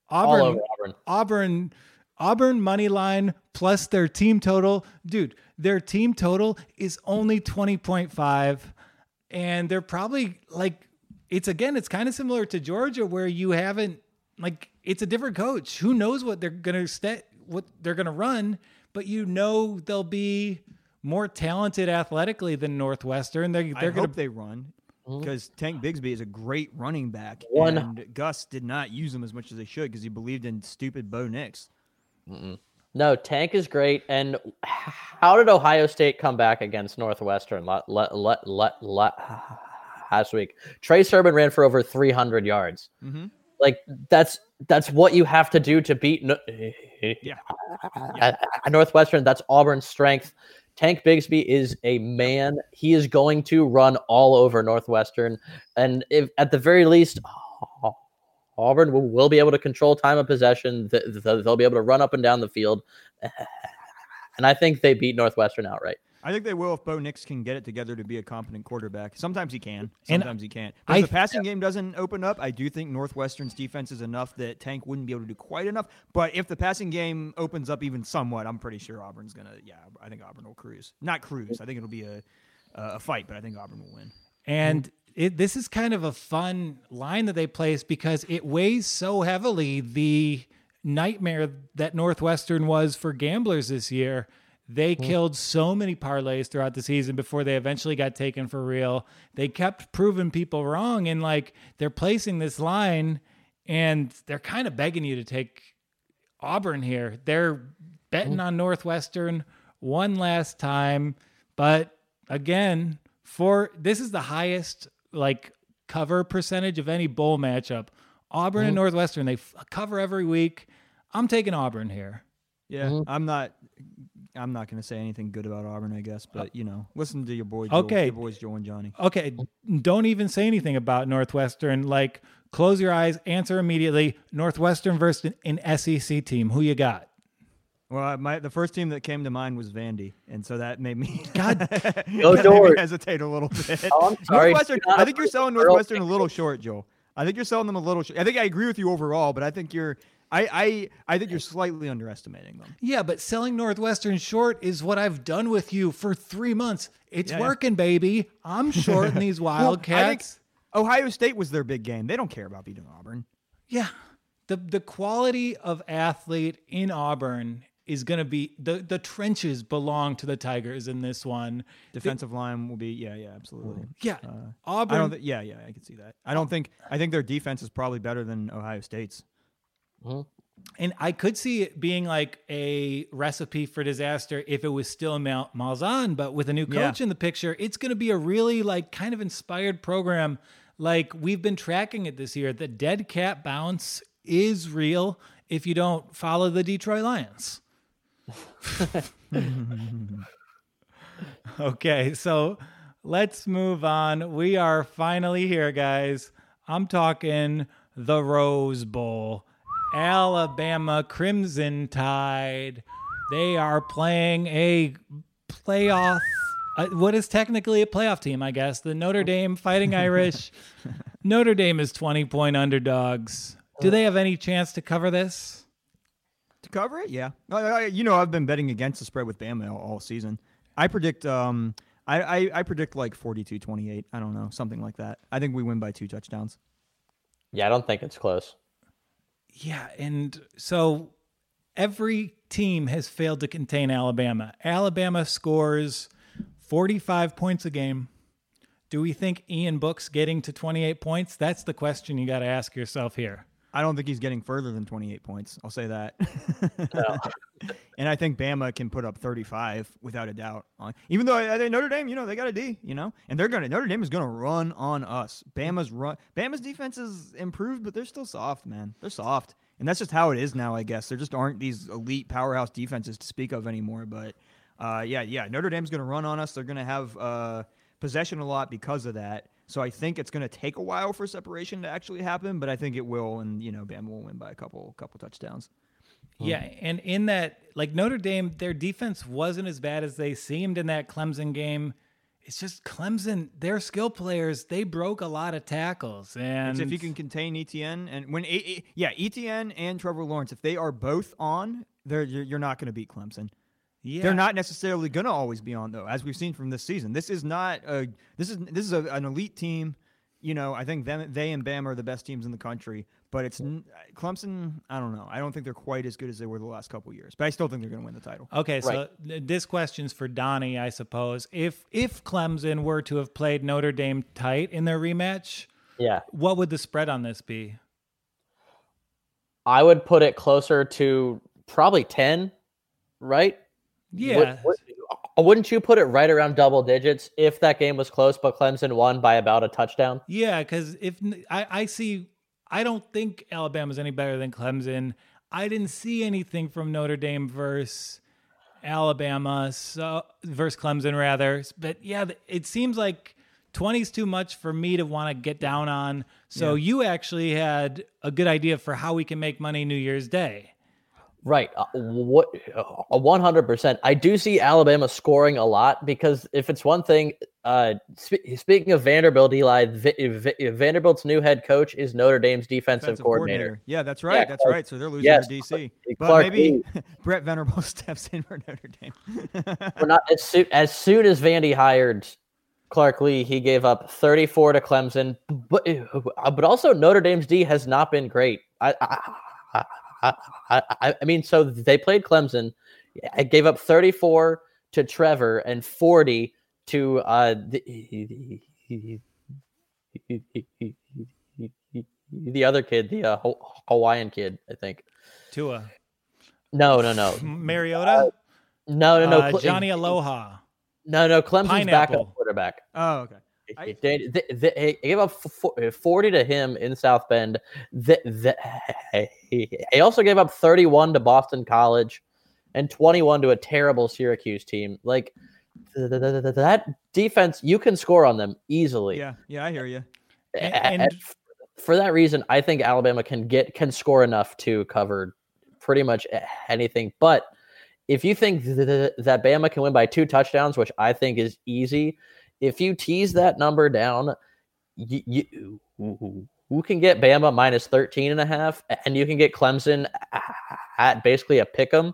All Auburn. over Auburn. Auburn Auburn money line plus their team total. Dude, their team total is only 20.5 and they're probably like it's again it's kind of similar to Georgia where you haven't like it's a different coach. Who knows what they're going to st- what they're going to run, but you know they'll be more talented athletically than Northwestern. They I they're going hope to they run because Tank Bigsby is a great running back. One- And Gus did not use him as much as they should because he believed in stupid Bo Nix. No, Tank is great. And how did Ohio State come back against Northwestern last week? Trey Sermon ran for over 300 yards. Mhm. Like that's that's what you have to do to beat no- Yeah. at Northwestern. That's Auburn's strength. Tank Bigsby is a man. He is going to run all over Northwestern, and if at the very least, Auburn will, will be able to control time of possession. Th- th- They'll be able to run up and down the field, and I think they beat Northwestern outright. I think they will if Bo Nix can get it together to be a competent quarterback. Sometimes he can, And sometimes he can't. I- If the passing game doesn't open up, I do think Northwestern's defense is enough that Tank wouldn't be able to do quite enough. But if the passing game opens up even somewhat, I'm pretty sure Auburn's gonna. Yeah, I think Auburn will cruise. Not cruise. I think it'll be a a fight, but I think Auburn will win. And it, this is kind of a fun line that they place because it weighs so heavily the nightmare that Northwestern was for gamblers this year. They mm. killed so many parlays throughout the season before they eventually got taken for real. They kept proving people wrong and like they're placing this line and they're kind of begging you to take Auburn here. They're betting mm. on Northwestern one last time, but again, for this is the highest like cover percentage of any bowl matchup. Auburn and mm. Northwestern, they f- cover every week. I'm taking Auburn here. Yeah, mm-hmm. I'm not. I'm not going to say anything good about Auburn, I guess, but uh, you know, listen to your boy. Joel, Okay. your boys Joe and Johnny. Okay, don't even say anything about Northwestern. Like, close your eyes, answer immediately. Northwestern versus an SEC team. Who you got? Well, my the first team that came to mind was Vandy, and so that made me God, Go that made me George. hesitate a little bit. Oh, I'm. Northwestern, Do I think you're selling Northwestern a little short, Joel. I think you're selling them a little short. I think I agree with you overall, but I think you're I I, I think you're slightly underestimating them. yeah, but selling Northwestern short is what I've done with you for three months. It's Yeah, yeah. working, baby. I'm shorting these Well, Wildcats. Ohio State was their big game. They don't care about beating Auburn. Yeah. The the quality of athlete in Auburn is going to be the the trenches belong to the Tigers in this one. Defensive line will be yeah, yeah, absolutely. Yeah. Uh, I Auburn. Th- yeah, yeah, I can see that. I don't think. I think their defense is probably better than Ohio State's. Mm-hmm. And I could see it being like a recipe for disaster if it was still Mal- Malzahn, but with a new coach Yeah. in the picture, it's going to be a really like kind of inspired program. Like we've been tracking it this year. The dead cat bounce is real if you don't follow the Detroit Lions. okay, so let's move on. We are finally here, guys. I'm talking the Rose Bowl. Alabama Crimson Tide. They are playing a playoff. Uh, what is technically a playoff team, I guess. The Notre Dame Fighting Irish. Notre Dame is 20 point underdogs. Do they have any chance to cover this? To cover it, yeah. I, I, you know, I've been betting against the spread with Bama all, all season. I predict, um, I, I, I predict like 42-28. I don't know, something like that. I think we win by two touchdowns. Yeah, I don't think it's close. Yeah, and so every team has failed to contain Alabama. Alabama scores 45 points a game. Do we think Ian Book's getting to 28 points? That's the question you got to ask yourself here. I don't think he's getting further than 28 points. I'll say that. and I think Bama can put up 35 without a doubt. Uh, Even though I, I think Notre Dame, you know, they got a D, you know, and they're gonna Notre Dame is gonna run on us. Bama's run. Bama's defense is improved, but they're still soft, man. They're soft, and that's just how it is now. I guess there just aren't these elite powerhouse defenses to speak of anymore. But uh, yeah, yeah, Notre Dame's gonna run on us. They're gonna have uh, possession a lot because of that. So I think it's going to take a while for separation to actually happen, but I think it will, and you know, Bama will win by a couple couple touchdowns. Yeah, hmm. and in that, like Notre Dame, their defense wasn't as bad as they seemed in that Clemson game. It's just Clemson, their skill players, they broke a lot of tackles. And if you can contain Etienne and when yeah Etienne and Trevor Lawrence, if they are both on, they're you're, you're not going to beat Clemson. yeah, They're not necessarily going to always be on though, as we've seen from this season. This is not a this is this is a, an elite team. You know, I think them they and Bam are the best teams in the country, but it's uh, Clemson. I don't know. I don't think they're quite as good as they were the last couple years, but I still think they're going to win the title. Okay, so Right. th- this question's for Donnie, I suppose. If if Clemson were to have played Notre Dame tight in their rematch, Yeah, what would the spread on this be? I would put it closer to probably 10, right? Yeah, Would, would, wouldn't you put it right around double digits if that game was close, but Clemson won by about a touchdown? yeah, because if I see, I don't think Alabama's any better than Clemson. I didn't see anything from Notre Dame versus Alabama, so versus Clemson rather. But yeah, it seems like 20 is too much for me to want to get down on. So you actually had a good idea for how we can make money New Year's Day. Right. Uh, what? Hundred percent. I do see Alabama scoring a lot because if it's one thing, uh, spe- speaking of Vanderbilt, Eli V- V- Vanderbilt's new head coach is Notre Dame's defensive, Defensive coordinator. Yeah, that's right. that's Clark- right. So they're losing yes, to DC. But Clark maybe Brent Venables steps in for Notre Dame. Not as soon as soon as Vandy hired Clark Lea, he gave up 34 to Clemson, but uh, but also Notre Dame's D has not been great. I I, I, I, I mean, so they played Clemson. I gave up 34 to Trevor and 40 to uh the, the other kid, the uh, Hawaiian kid, I think. Tua, No, no, no, Mariota, no, no, no. uh, Johnny Aloha. No, no. Clemson's Pineapple. backup quarterback. oh, okay. I- They, they, they, they gave up uh, 40 to him in South Bend. The, the, he also gave up 31 to Boston College and 21 to a terrible Syracuse team. Like that defense, you can score on them easily. Yeah, yeah, I hear you. And- and for that reason, I think Alabama can get can score enough to cover pretty much anything. But if you think th- th- that Bama can win by two touchdowns, which I think is easy, if you tease that number down, you, you who can get Bama minus 13 and a half, and you can get Clemson at basically a pick 'em.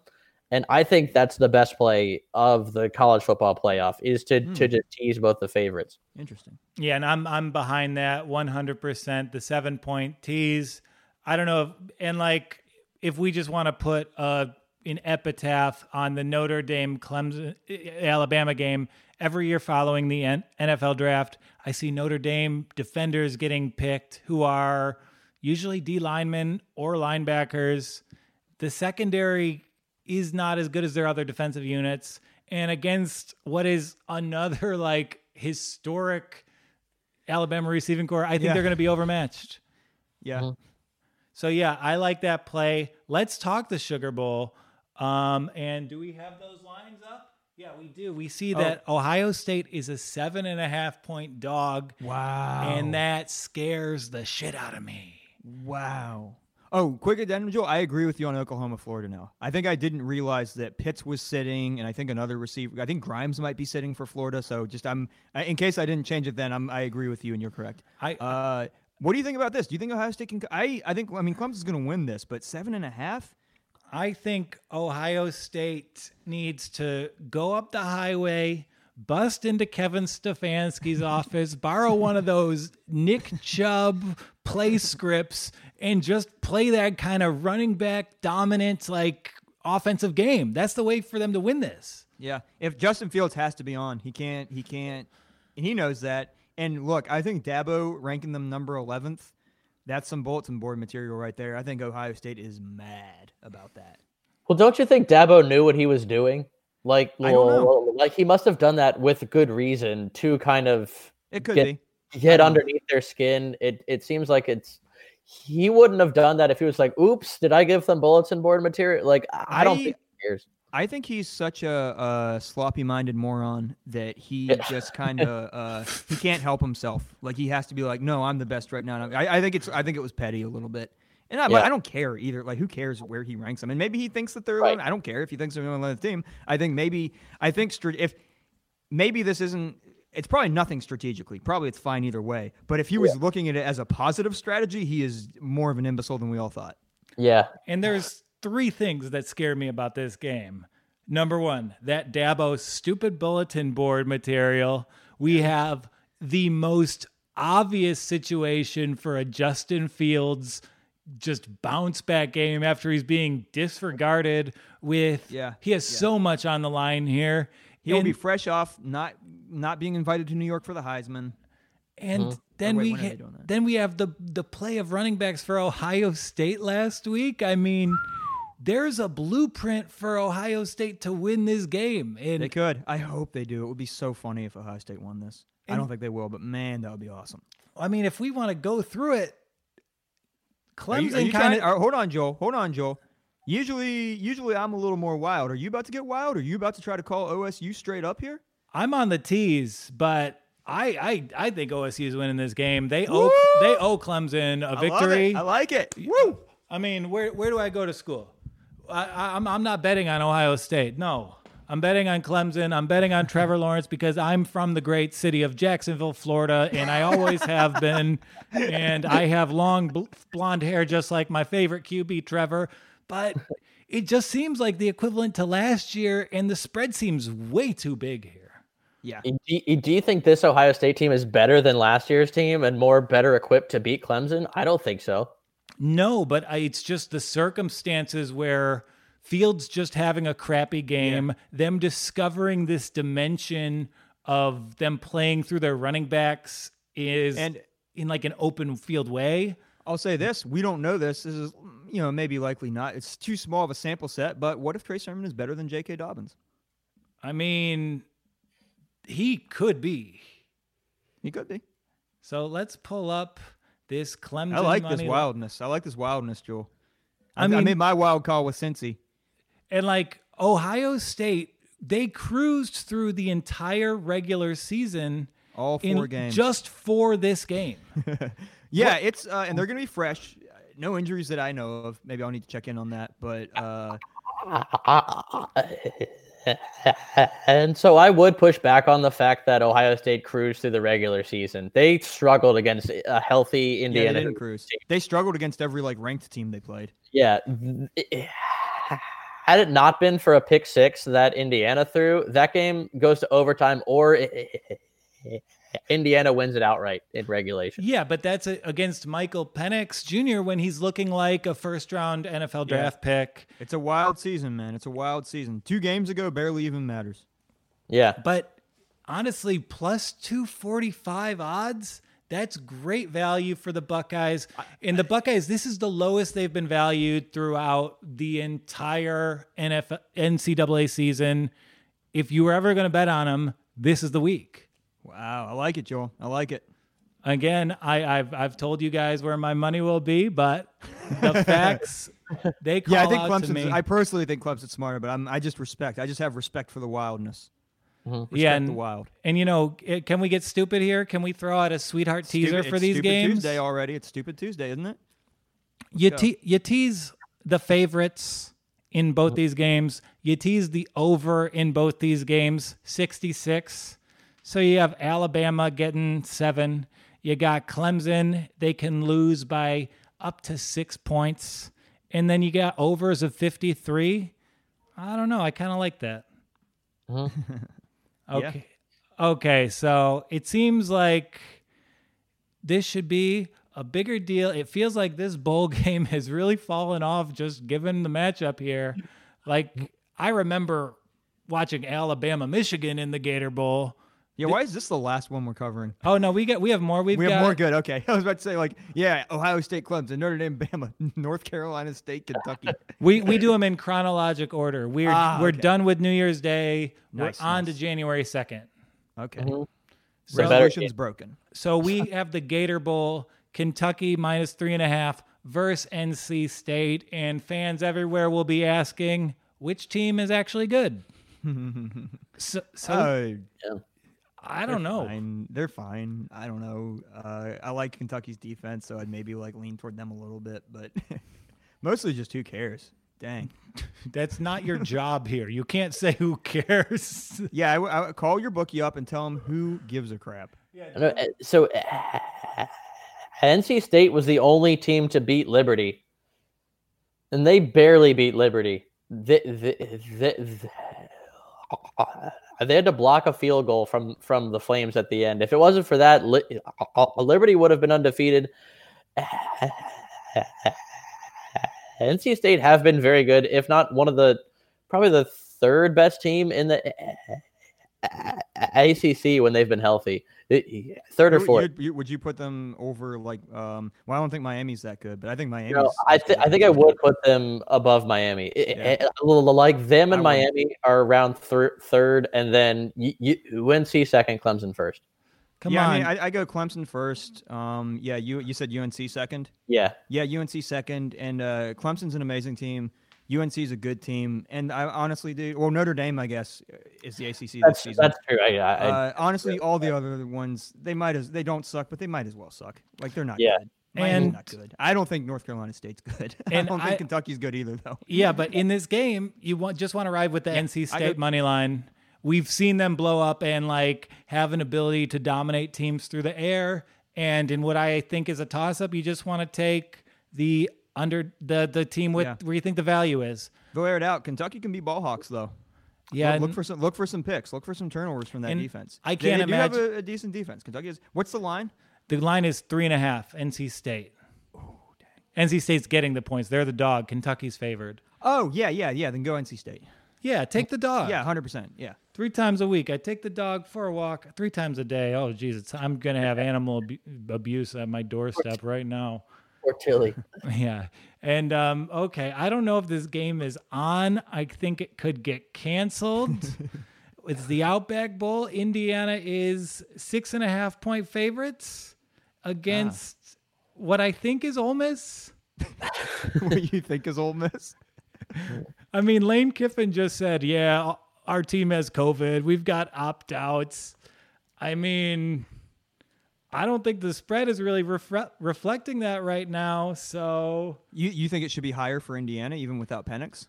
And I think that's the best play of the college football playoff is to to Hmm. just tease both the favorites. Interesting. Yeah, and I'm I'm behind that 100%. The seven point tease. I don't know, if, and like if we just want to put uh, an epitaph on the Notre Dame Clemson Alabama game every year following the NFL draft, I see Notre Dame defenders getting picked who are usually D linemen or linebackers. the secondary is not as good as their other defensive units. And against what is another like historic Alabama receiving core, I think Yeah. they're going to be overmatched. Yeah. Mhm. So yeah, I like that play. Let's talk the Sugar Bowl. Um, and do we have those lines up? Yeah, we do. We see Oh. that Ohio State is a seven and a half point dog, Wow. and that scares the shit out of me. Wow. Oh, quick addendum, Joel. I agree with you on Oklahoma, Florida now. I think I didn't realize that Pitts was sitting, and I think another receiver. I think Grimes might be sitting for Florida. So just I'm in case I didn't change it. Then I'm I agree with you, and you're correct. I Uh, what do you think about this? Do you think Ohio State can? I I think I mean Clemson's going to win this, but seven and a half. I think Ohio State needs to go up the highway, bust into Kevin Stefanski's office, borrow one of those Nick Chubb play scripts, and just play that kind of running back dominant, like offensive game. That's the way for them to win this. Yeah. If Justin Fields has to be on, he can't. He can't. And he knows that. And look, I think Dabo ranking them number 11th. That's some bulletin board material right there. I think Ohio State is mad about that. Well, don't you think Dabo knew what he was doing? Like, I don't know. like he must have done that with good reason to kind of It could Get- be. get don't know. underneath their skin. It it seems like it's he wouldn't have done that if he was like, "Oops, did I give them bulletin board material?" Like, I, I don't think he cares. I think he's such a, uh sloppy-minded moron that he just kind of uh, he can't help himself. Like he has to be like, no, I'm the best right now. I, I think it's I think it was petty a little bit, and I, Yeah. I don't care either. Like who cares where he ranks them? And maybe he thinks that they're. Right. I don't care if he thinks they're to the team. I think maybe I think if maybe this isn't. It's probably nothing strategically. Probably it's fine either way. But if he was looking at it as a positive strategy, he is more of an imbecile than we all thought. Yeah, And there's three things that scare me about this game. Number one, that Dabo stupid bulletin board material. We have the most obvious situation for a Justin Fields just bounce back game after he's being disregarded with Yeah, he has so much on the line here. He'll and, be fresh off not not being invited to New York for the Heisman. and uh-huh. then wait, we when are they ha- then we have the the play of running backs for Ohio State last week. I mean, there's a blueprint for Ohio State to win this game. And They could. I hope they do. It would be so funny if Ohio State won this. I don't think they will, but man, that would be awesome. I mean, if we want to go through it, Are you, are Clemson you kind of. to, hold on, Joel. Hold on, Joel. Usually, usually I'm a little more wild. Are you about to get wild? Are you about to try to call OSU straight up here? I'm on the tees, but I I I think OSU is winning this game. They owe they owe Clemson a victory. I like it. Woo! I mean, where where do I go to school? I, I, I'm I'm not betting on Ohio State. No, I'm betting on Clemson. I'm betting on Trevor Lawrence because I'm from the great city of Jacksonville, Florida, and I always have been. And I have long bl- blonde hair, just like my favorite QB, Trevor. But it just seems like the equivalent to last year, and the spread seems way too big here. Yeah. do you, do you think this Ohio State team is better than last year's team and more better equipped to beat Clemson? I don't think so. No, but I, it's just the circumstances where Fields just having a crappy game, them discovering this dimension of them playing through their running backs is And- in like an open field way. I'll say this: we don't know this. This is, you know, maybe likely not. It's too small of a sample set. But what if Trey Sermon is better than J.K. Dobbins? I mean, he could be. He could be. So let's pull up this Clemson. I like this money- wildness. I like this wildness, Joel. I I, I mean- made my wild call with Cincy. And like Ohio State, they cruised through the entire regular season All in four games. just for this game. Yeah, it's uh, and they're gonna be fresh. No injuries that I know of. Maybe I'll need to check in on that. But uh, and so I would push back on the fact that Ohio State cruised through the regular season. They struggled against a healthy yeah, they Indiana. didn't cruise. They struggled against every like ranked team they played. Yeah. Had it not been for a pick six that Indiana threw, that game goes to overtime or Indiana wins it outright in regulation. Yeah, but that's a, against Michael Penix Jr. when he's looking like a first round NFL Yeah. draft pick. It's a wild season, man. It's a wild season. Two games ago, barely even matters. Yeah. But honestly, plus 245 odds, That's great value for the Buckeyes. And the Buckeyes, this is the lowest they've been valued throughout the entire NFL, NCAA season. If you were ever going to bet on them, this is the week. Wow, I like it, Joel. I like it. Again, I, I've I've told you guys where my money will be, but the facts they call Yeah, I think out to me. Clemson's. I personally think Clemson's smarter, but I'm. I just respect. I just have respect for the wildness. Mm-hmm. Respect yeah, the wild. and you know, it- can we get stupid here? Can we throw out a sweetheart teaser for it's these Stupid games? Tuesday already. It's Stupid Tuesday, isn't it? You, go. te- you tease the favorites in both mm-hmm. these games. You tease the over in both these games, 66. So you have Alabama getting seven. You got Clemson. They can lose by up to six points. And then you got overs of 53. I don't know. I kind of like that. Mm-hmm. Okay. Okay. So it seems like this should be a bigger deal. It feels like this bowl game has really fallen off just given the matchup here. Like I remember watching Alabama Michigan in the Gator Bowl. Yeah. Why is this the last one we're covering? Oh no, we got we have more. We've we got more good. Okay, I was about to say like, yeah, Ohio State, Clemson, Notre Dame, Bama, North Carolina State, Kentucky. we we do them in chronologic order. We're Ah, we're okay. done with New Year's Day. Nice, we're on nice. to January second. Okay, So, resolution's broken. so we have the Gator Bowl, Kentucky minus three and a half versus NC State, and fans everywhere will be asking which team is actually good. so, so Oh, I don't know. Fine. They're fine. I don't know. Uh, I like Kentucky's defense, so I'd maybe like lean toward them a little bit, but mostly just who cares. Dang. That's not your job here. You can't say who cares. Yeah, I, w- I would call your bookie up and tell him who gives a crap. No, uh, So uh, NC State was the only team to beat Liberty, and they barely beat Liberty. They, they, they, they had to block a field goal from from the Flames at the end. If it wasn't for that, Li- Liberty would have been undefeated. NC State have been very good, if not one of the probably the third best team in the ACC when they've been healthy. It- Third or fourth. you'd- you- would you put them over like? Um, well, I don't think Miami's that good, but I think Miami's. No, I, th- I think I would put them above Miami. I- I- I- like them and I would. Miami are around thir- third, and then y- y- UNC second, Clemson first. Come yeah, on. I, mean, I, I go Clemson first. Um, yeah, you you said UNC second. Yeah, Yeah, UNC second, and uh, Clemson's an amazing team. UNC is a good team, and I honestly, do. well, Notre Dame, I guess, is the ACC this that's season. that's true. I, I, I- uh, honestly, all the other ones, they might as they don't suck, but they might as well suck. Like they're not Yeah. good. Miami's And- not good. I don't think North Carolina State's good. I don't think I- Kentucky's good either, though. yeah, but in this game, you want just want to ride with the NC State go- money line. We've seen them blow up and like have an ability to dominate teams through the air. And in what I think is a toss up, you just want to take the under the the team with Yeah. where you think the value is. Go air it out. Kentucky can be ball hawks, though. Yeah, look, look for some look for some picks. Look for some turnovers from that defense. I can't they do have a, a decent defense. Kentucky is. What's the line? The line is three and a half. NC State. Oh, dang. NC State's getting the points. They're the dog. Kentucky's favored. Oh yeah, yeah, yeah. Then go NC State. Yeah, take the dog. Yeah, hundred percent. Yeah. three times a week. I take the dog for a walk three times a day. Oh, Jesus, I'm gonna have animal abu- abuse at my doorstep right now. Or Tilly. Yeah, and um, okay, I don't know if this game is on. I think it could get canceled. it's the Outback Bowl. Indiana is six and a half point favorites against what I think is Ole Miss. what you think is Ole Miss? I mean, Lane Kiffin just said, "Yeah, our team has COVID. We've got opt outs." I mean, I don't think the spread is really refre- reflecting that right now. So, You you think it should be higher for Indiana even without Penix?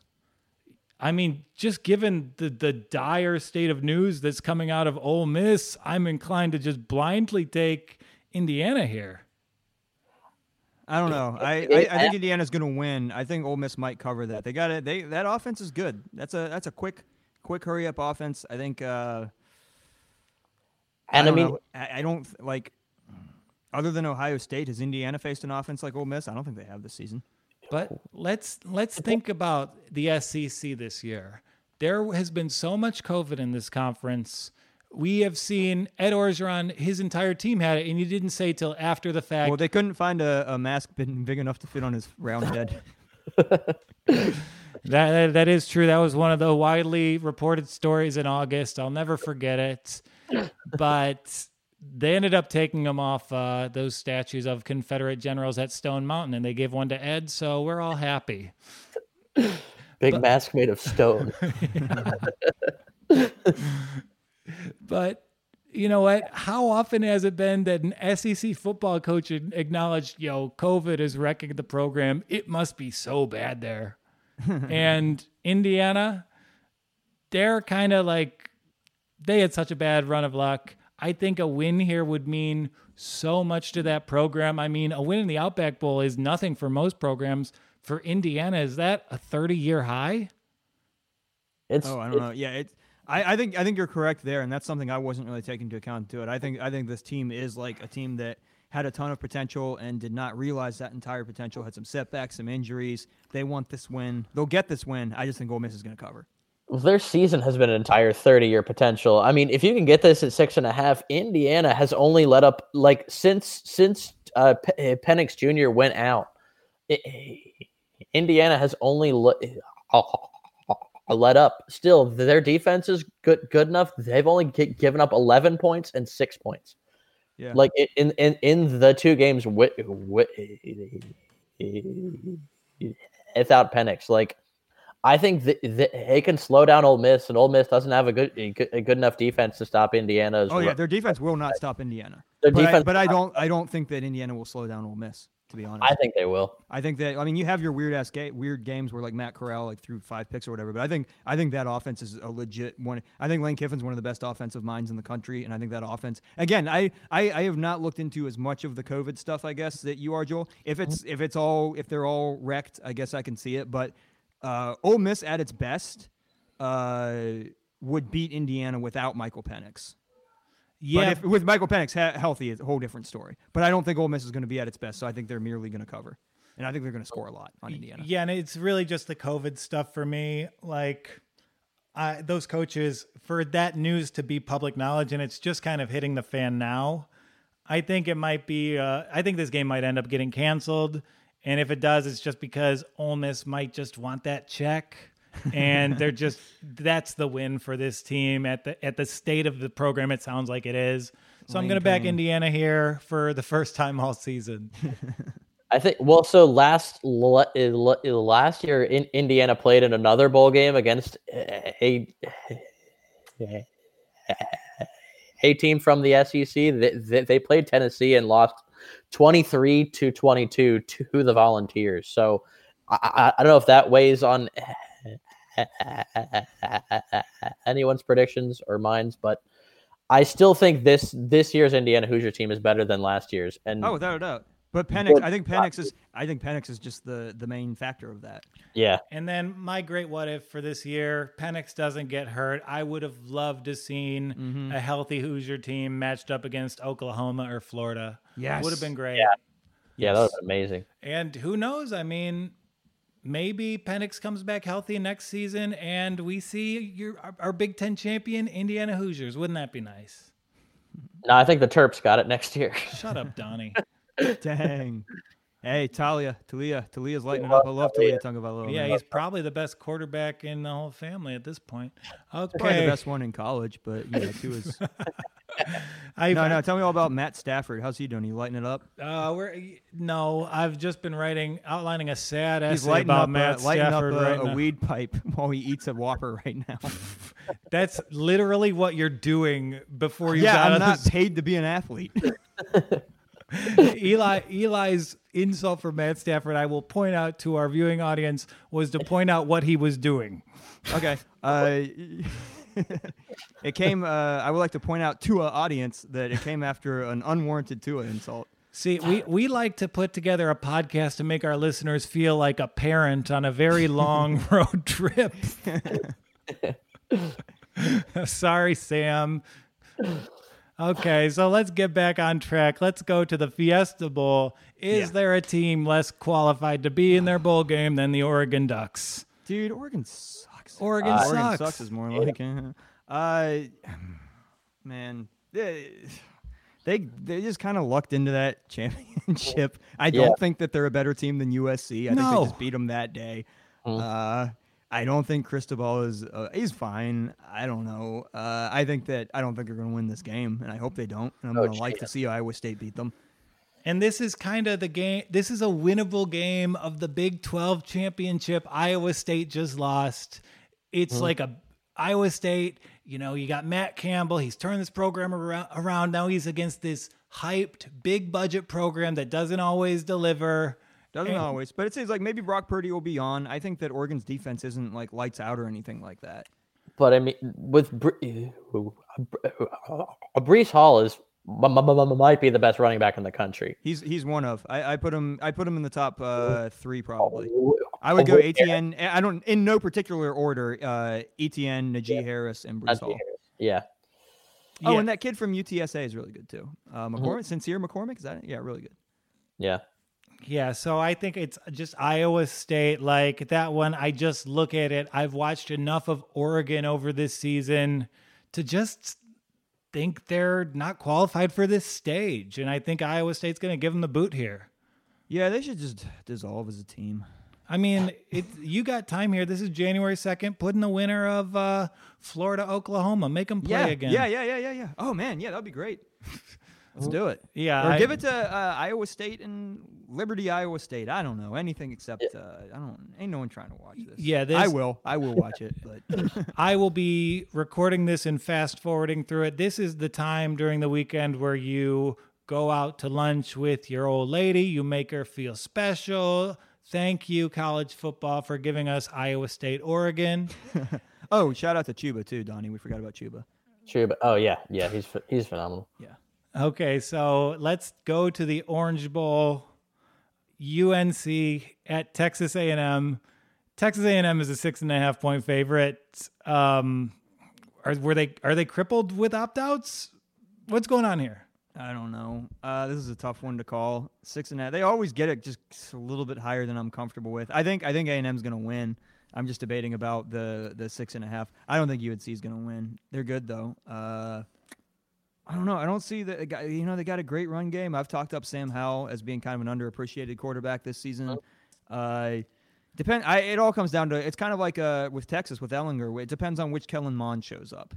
I mean, just given the the dire state of news that's coming out of Ole Miss, I'm inclined to just blindly take Indiana here. I don't know. I, I, I think Indiana's going to win. I think Ole Miss might cover that. They got it. They that offense is good. That's a that's a quick quick hurry up offense. I think. Uh, And I, don't mean, know. I, I don't like. Other than Ohio State, has Indiana faced an offense like Ole Miss? I don't think they have this season. But let's let's think about the SEC this year. There has been so much COVID in this conference. we have seen Ed Orgeron, his entire team had it, and he didn't say till after the fact. Well, they couldn't find a, a mask big, big enough to fit on his round head. that, that that is true. That was one of the widely reported stories in August. I'll never forget it. But they ended up taking them off uh, those statues of Confederate generals at Stone Mountain, and they gave one to Ed. So we're all happy. Big but, mask made of stone. but you know what? How often has it been that an SEC football coach acknowledged, yo, COVID is wrecking the program? It must be so bad there. and Indiana, they're kind of like, they had such a bad run of luck. I think a win here would mean so much to that program. I mean, a win in the Outback Bowl is nothing for most programs. For Indiana, is that a 30 year high? It's, oh, I don't know. Yeah, it's I, I, think I think you're correct there, and that's something I wasn't really taking into account to it. I think I think this team is like a team that had a ton of potential and did not realize that entire potential. Had some setbacks, some injuries. They want this win. They'll get this win. I just think Ole Miss is going to cover. Their season has been an entire 30 year potential. I mean, if you can get this at six and a half, Indiana has only let up like since since uh, P- eh, Penix Jr. went out. It, Indiana has only let. Oh, let up. Still, their defense is good good enough. They've only given up 11 points and six points. Yeah. Like in in in the two games with, with, without Penix, like I think th- th- they can slow down Ole Miss, and Ole Miss doesn't have a good a good enough defense to stop Indiana. oh yeah, their defense will not stop Indiana. Their but defense, I, but I don't I don't think that Indiana will slow down Ole Miss to be honest. I think they will. I think that I mean you have your weird ass ga- weird games where like Matt Corral like threw five picks or whatever, but I think I think that offense is a legit one. I think Lane Kiffin's one of the best offensive minds in the country, and I think that offense again. I I, I have not looked into as much of the COVID stuff, I guess that you are, Joel. If it's if it's all if they're all wrecked, I guess I can see it. But uh, Ole Miss at its best uh, would beat Indiana without Michael Penix. Yeah, if, with Michael Penix healthy, it's a whole different story. But I don't think Ole Miss is going to be at its best, so I think they're merely going to cover, and I think they're going to score a lot on Indiana. Yeah, and it's really just the COVID stuff for me. Like, I, those coaches for that news to be public knowledge, and it's just kind of hitting the fan now. I think it might be. Uh, I think this game might end up getting canceled, and if it does, it's just because Ole Miss might just want that check and they're just that's the win for this team at the at the state of the program. It sounds like it is. So Lane I'm going to back Indiana here for the first time all season. I think well, so last eh, eh, last year, in Indiana played in another bowl game against a a team from the SEC. They, they played Tennessee and lost 23 to 22 to the Volunteers. So I, I don't know if that weighs on anyone's predictions or mines, but I still think this this year's Indiana Hoosier team is better than last year's. And oh, without a doubt. But Penix, I think Penix is. I think Penix is just the the main factor of that. Yeah. And then my great what if for this year, Penix doesn't get hurt. I would have loved to seen mm-hmm. a healthy Hoosier team matched up against Oklahoma or Florida. Yes, would have been great. Yeah. Yeah, that was amazing. And who knows? I mean, maybe Penix comes back healthy next season and we see your our, our, Big Ten champion Indiana Hoosiers. Wouldn't that be nice? No, I think the Terps got it next year. Shut up, Donnie. Dang. Hey, Taulia, Taulia, Taulia's lighting it up. I love Taulia Tagovailoa. Yeah, he's probably the best quarterback in the whole family at this point. Okay. Probably the best one in college, but yeah, two is. I, no, no. Tell me all about Matt Stafford. How's he doing? You lighting it up? Uh, we're no. I've just been writing, outlining a sad essay He's lighting about up Matt a, lighting Stafford up a, right a weed pipe while he eats a Whopper right now. That's literally what you're doing before you. Yeah, I'm not this. paid to be an athlete. Eli Eli's insult for Matt Stafford, I will point out to our viewing audience, was to point out what he was doing. Okay. Uh, it came. Uh, I would like to point out to our audience that it came after an unwarranted Tua insult. See, we, we like to put together a podcast to make our listeners feel like a parent on a very long road trip. Sorry, Sam. Okay, so let's get back on track. Let's go to the Fiesta Bowl. Is yeah. there a team less qualified to be in their bowl game than the Oregon Ducks? Dude, Oregon sucks. Oregon uh, sucks. Oregon sucks is more like. Uh, man, they they, they just kind of lucked into that championship. I don't think that they're a better team than USC. I think No. they just beat them that day. Mm. Uh, I don't think Cristobal is uh, he's fine. I don't know. Uh, I think that I don't think they're going to win this game, and I hope they don't. And I'm Oh, going to like to see Iowa State beat them. And this is kind of the game. This is a winnable game of the Big 12 championship. Iowa State just lost. It's mm-hmm. like a Iowa State, you know, you got Matt Campbell. He's turned this program around, around. Now he's against this hyped big budget program that doesn't always deliver. Doesn't And- always, but it seems like maybe Brock Purdy will be on. I think that Oregon's defense isn't like lights out or anything like that. But I mean, with Bre- uh, Breece Hall is might be the best running back in the country. He's he's one of. I, I put him. I put him in the top uh, three probably. I would go Over ATN. I don't in no particular order. Uh, Etienne, Najee Harris, and Bruce Najee Hall. Harris. Yeah, Oh, Yeah. and that kid from UTSA is really good too. Uh, McCormick, Sincere McCormick, is that? Yeah, really good. yeah. Yeah, so I think it's just Iowa State. Like that one, I just look at it. I've watched enough of Oregon over this season to just think they're not qualified for this stage. And I think Iowa State's going to give them the boot here. Yeah, they should just dissolve as a team. I mean, it, you got time here. This is January 2nd. Put in the winner of uh, Florida, Oklahoma. Make them play yeah, again. yeah, yeah, yeah, yeah, yeah. Oh man, yeah, that'd be great. Let's do it. Yeah, or I- give it to uh, Iowa State and Liberty, Iowa State. I don't know anything except uh, I don't. Ain't no one trying to watch this. Yeah, I will. I will watch it, but I will be recording this and fast forwarding through it. This is the time during the weekend where you go out to lunch with your old lady. You make her feel special. Thank you, college football, for giving us Iowa State, Oregon. oh, shout out to Chuba too, Donnie. We forgot about Chuba. True, but oh yeah, yeah. He's he's phenomenal. Yeah. Okay, so let's go to the Orange Bowl. UNC at Texas A&M. Texas A&M is a six and a half point favorite. Um, are were they are they crippled with opt outs? What's going on here? I don't know. Uh, this is a tough one to call. Six and a half. They always get it just a little bit higher than I'm comfortable with. I think I think A and M's gonna win. I'm just debating about the the six and a half. I don't think UNC is gonna win. They're good though. Uh, I don't know. I don't see that guy. You know, they got a great run game. I've talked up Sam Howell as being kind of an underappreciated quarterback this season. Uh, depend. I, it all comes down to. It's kind of like uh, with Texas with Ehlinger. It depends on which Kellen Mond shows up.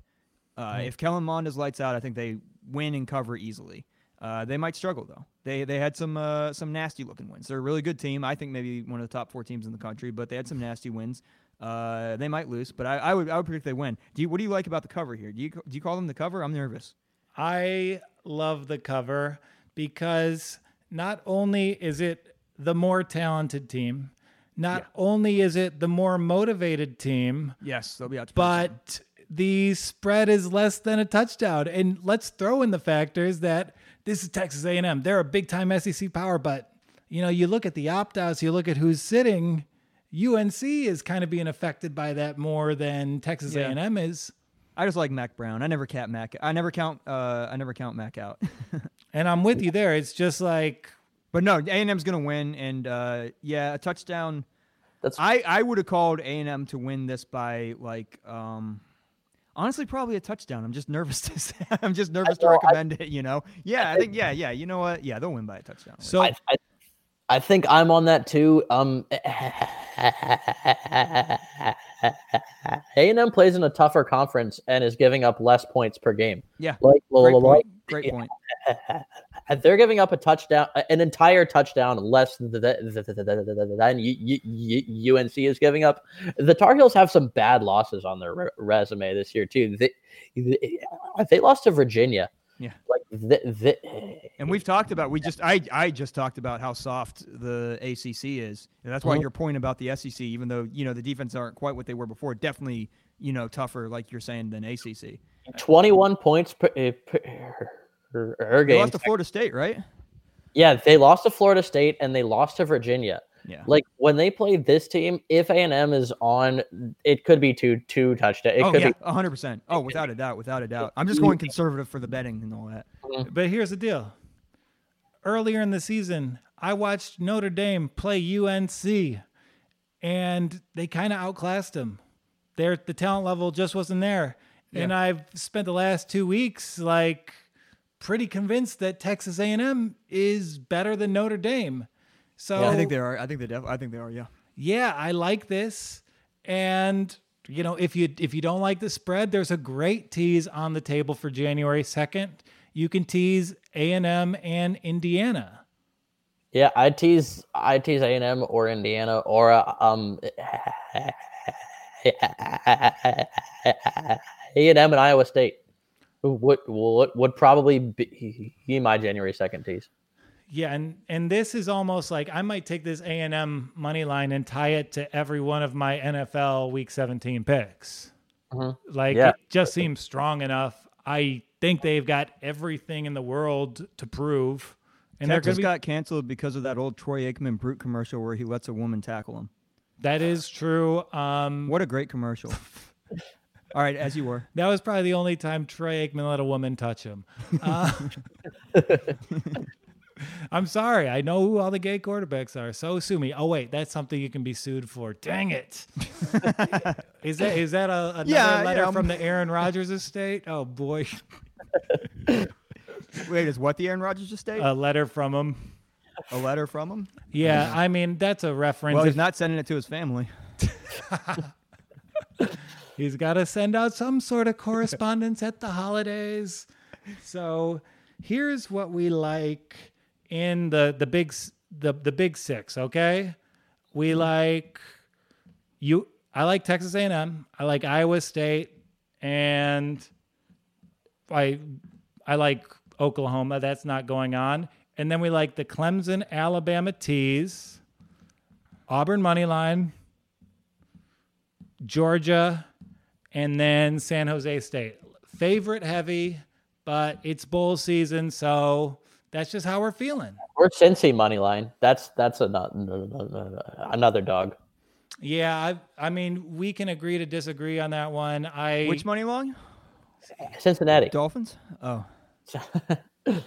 Uh, If Kellen Mond is lights out, I think they win and cover easily. Uh, they might struggle though. They they had some uh, some nasty looking wins. They're a really good team. I think maybe one of the top four teams in the country, but they had some nasty wins. Uh, they might lose, but I, I would I would predict they win. Do you, what do you like about the cover here? Do you do you call them the cover? I'm nervous. I love the cover because not only is it the more talented team, not only is it the more motivated team, Yes, they'll be out. To but the spread is less than a touchdown. And let's throw in the factors that this is Texas A&M. They're a big time SEC power, but you know, you look at the opt-outs, you look at who's sitting, UNC is kind of being affected by that more than Texas Yeah. A&M is. I just like Mack Brown. I never count Mack. I never count. Uh, I never count Mack out. And I'm with you there. It's just like but no, A and M's gonna win, and uh, yeah, a touchdown. That's I, I would have called A and M to win this by like um, honestly probably a touchdown. I'm just nervous to say. I'm just nervous to know, I- recommend it. You know, yeah, I think yeah, yeah. You know what? Yeah, they'll win by a touchdown. so I, I, I think I'm on that too. Um, A&M plays in a tougher conference and is giving up less points per game. yeah, Like, great point. Great point. they're giving up a touchdown, an entire touchdown less th- th- th- th- th- than UNC is giving up. The Tar Heels have some bad losses on their resume this year too. They, they lost to Virginia. Yeah. like th- th- And we've talked about we just I I just talked about how soft the ACC is. And that's why Mhm. your point about the SEC, even though you know the defense aren't quite what they were before, definitely you know tougher, like you're saying, than ACC. 21 points per, uh, per, per, per They game. lost to Florida State, right? Yeah, they lost to Florida State and they lost to Virginia. Yeah. Like when they play this team, if A and M is on, it could be two two touchdowns. It oh could yeah, hundred percent. Oh, without a doubt, without a doubt. I'm just going conservative for the betting and all that. Mm-hmm. But here's the deal. Earlier in the season, I watched Notre Dame play UNC, and they kind of outclassed them. Their the talent level just wasn't there. and I've spent the last two weeks like pretty convinced that Texas A&M is better than Notre Dame. So I think they are. I think they. Def- I think they are. Yeah. yeah, I like this. And you know, if you if you don't like the spread, there's a great tease on the table for January 2nd. You can tease A&M and Indiana. Yeah, I tease I tease A and M or Indiana or uh, um A and M and Iowa State. Would would would probably be my January second tease. Yeah, and and this is almost like I might take this A and M money line and tie it to every one of my NFL Week 17 picks. Like Yeah. it just seems strong enough. I think they've got everything in the world to prove, and they're Texas be. got canceled because of that old Troy Aikman brute commercial where he lets a woman tackle him. that is true. Um, What a great commercial. All right, as you were. that was probably the only time Troy Aikman let a woman touch him. Uh, I'm sorry. I know who all the gay quarterbacks are. So sue me. Oh wait, that's something you can be sued for. Dang it. is that is that a, another Yeah, letter yeah, from the Aaron Rodgers estate? Oh boy, Wait, is what the Aaron Rodgers estate? a letter from him. a letter from him? Yeah, I mean that's a reference. Well, he's not sending it to his family. he's got to send out some sort of correspondence at the holidays. So here's what we like in the the big the the big six. Okay, we like you. I like Texas A&M. I like Iowa State, and I I like Oklahoma. That's not going on. And then we like the Clemson Alabama tees, Auburn money line, Georgia, and then San Jose State. Favorite heavy, but it's bowl season, so that's just how we're feeling. Or Cincy money line. That's that's another another dog. Yeah, I I mean we can agree to disagree on that one. I Which money long? Cincinnati. Dolphins? Oh.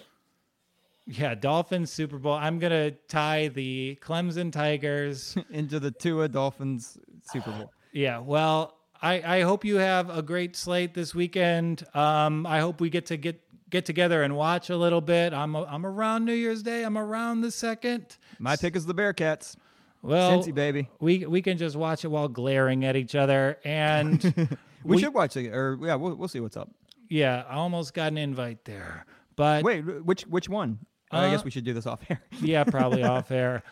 yeah Dolphins Super Bowl. I'm gonna tie the Clemson Tigers. Into the Tua Dolphins Super Bowl. Yeah, well, I, I hope you have a great slate this weekend. Um, I hope we get to get get together and watch a little bit. I'm I'm around New Year's Day. I'm around the second. My pick is the Bearcats. Well, Cincy, baby. we we can just watch it while glaring at each other. And We, We- should watch it, or yeah, we'll, we'll see what's up. yeah, I almost got an invite there, but Wait, which which one? I Uh, guess we should do this off air. yeah, probably off air.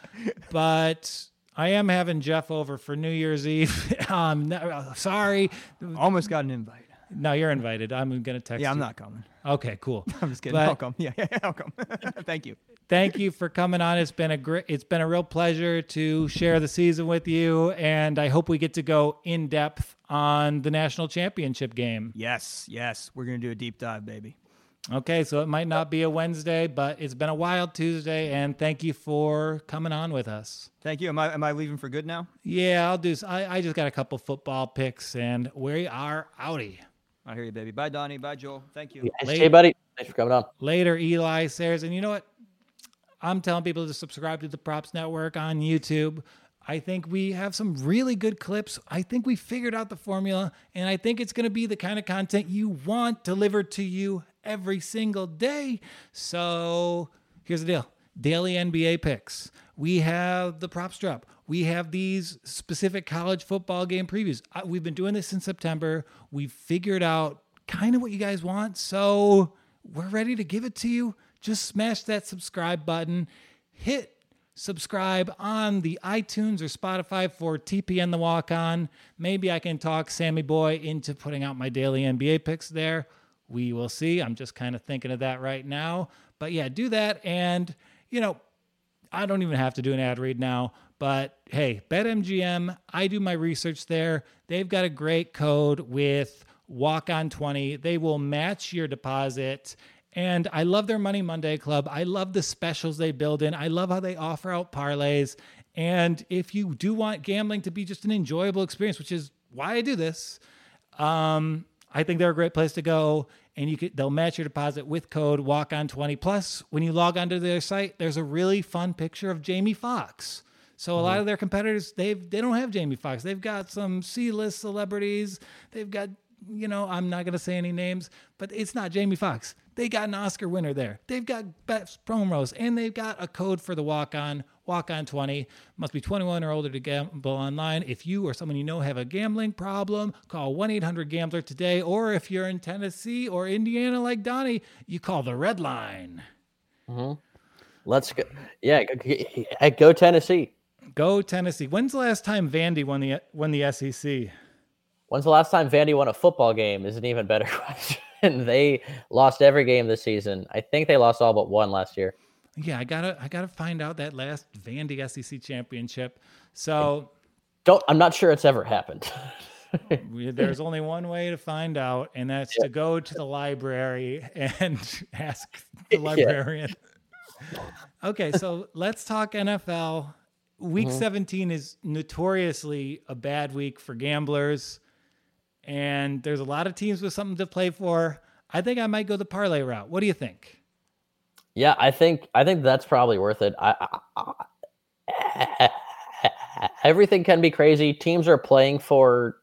But I am having Jeff over for New Year's Eve. um, sorry, Almost got an invite. No, you're invited. I'm gonna text. You. Yeah, I'm you. not coming. Okay, cool. I'm just kidding. But- I'll come. Yeah, yeah, I'll come. Thank you. thank you for coming on. It's been a great, it's been a real pleasure to share the season with you, and I hope we get to go in depth on the national championship game. Yes, yes, we're gonna do a deep dive, baby. Okay, so it might not be a Wednesday, but it's been a wild Tuesday, and thank you for coming on with us. Thank you. Am I am I leaving for good now? Yeah, I'll do. I I just got a couple football picks, and we are outie. I hear you, baby. Bye, Donnie. Bye, Joel. Thank you. Thanks, Late- Jay, buddy. Thanks for coming on. later eli sayers and you know what i'm telling people to subscribe to the props network on youtube i think we have some really good clips i think we figured out the formula and i think it's going to be the kind of content you want delivered to you every single day so here's the deal daily nba picks we have the props drop we have these specific college football game previews we've been doing this since september we've figured out kind of what you guys want so we're ready to give it to you. Just smash that subscribe button, hit subscribe on the iTunes or Spotify for TPN The Walk On. Maybe I can talk Sammy Boy into putting out my daily NBA picks there. We will see. I'm just kind of thinking of that right now. But yeah, do that. And, you know, I don't even have to do an ad read now, but hey, BetMGM, I do my research there. They've got a great code with Walk on 20. They will match your deposit. And I love their Money Monday Club. I love the specials they build in. I love how they offer out parlays. And if you do want gambling to be just an enjoyable experience, which is why I do this, um, I think they're a great place to go. And you could they'll match your deposit with code walk on 20 plus when you log onto their site there's a really fun picture of Jamie Foxx. So a lot mm-hmm. of their competitors they've they don't have Jamie Foxx. They've got some C-list celebrities. They've got you know, I'm not going to say any names, but it's not Jamie Foxx. They got an Oscar winner there. They've got best promos and they've got a code for the walk on, walk on 20. Must be 21 or older to gamble online. If you or someone you know have a gambling problem, call 1 800 Gambler today. Or if you're in Tennessee or Indiana like Donnie, you call the Red Line. Mm-hmm. Let's go. Yeah, go, go Tennessee. Go Tennessee. When's the last time Vandy won the won the SEC? When's the last time Vandy won a football game? Is an even better question. they lost every game this season. I think they lost all but one last year. Yeah, I gotta I gotta find out that last Vandy SEC championship. So don't I'm not sure it's ever happened. There's only one way to find out, and that's yeah. to go to the library and ask the librarian. Yeah. okay, so let's talk NFL. Week mm-hmm. 17 is notoriously a bad week for gamblers and there's a lot of teams with something to play for. I think I might go the parlay route. What do you think? Yeah, I think I think that's probably worth it. I, I, I, everything can be crazy. Teams are playing for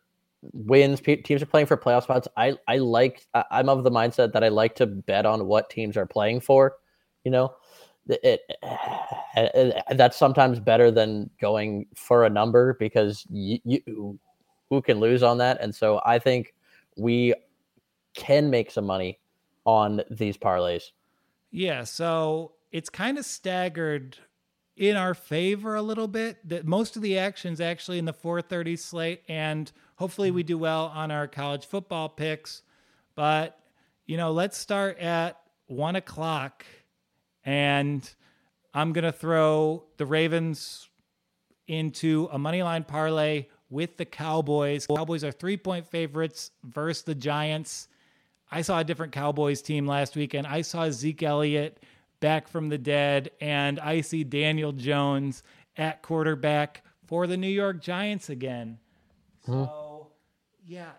wins. Teams are playing for playoff spots. I I like. I'm of the mindset that I like to bet on what teams are playing for. You know, it, it, it that's sometimes better than going for a number because you, you who can lose on that. And so I think we can make some money on these parlays. Yeah. So it's kind of staggered in our favor a little bit. That most of the actions actually in the 4:30 slate, and hopefully we mm-hmm. do well on our college football picks. But you know, let's start at one o'clock, and I'm gonna throw the Ravens into a money line parlay with the Cowboys. Cowboys are three point favorites versus the Giants. I saw a different Cowboys team last weekend. I saw Zeke Elliott back from the dead, and I see Daniel Jones at quarterback for the New York Giants again. Mm-hmm. So, yeah,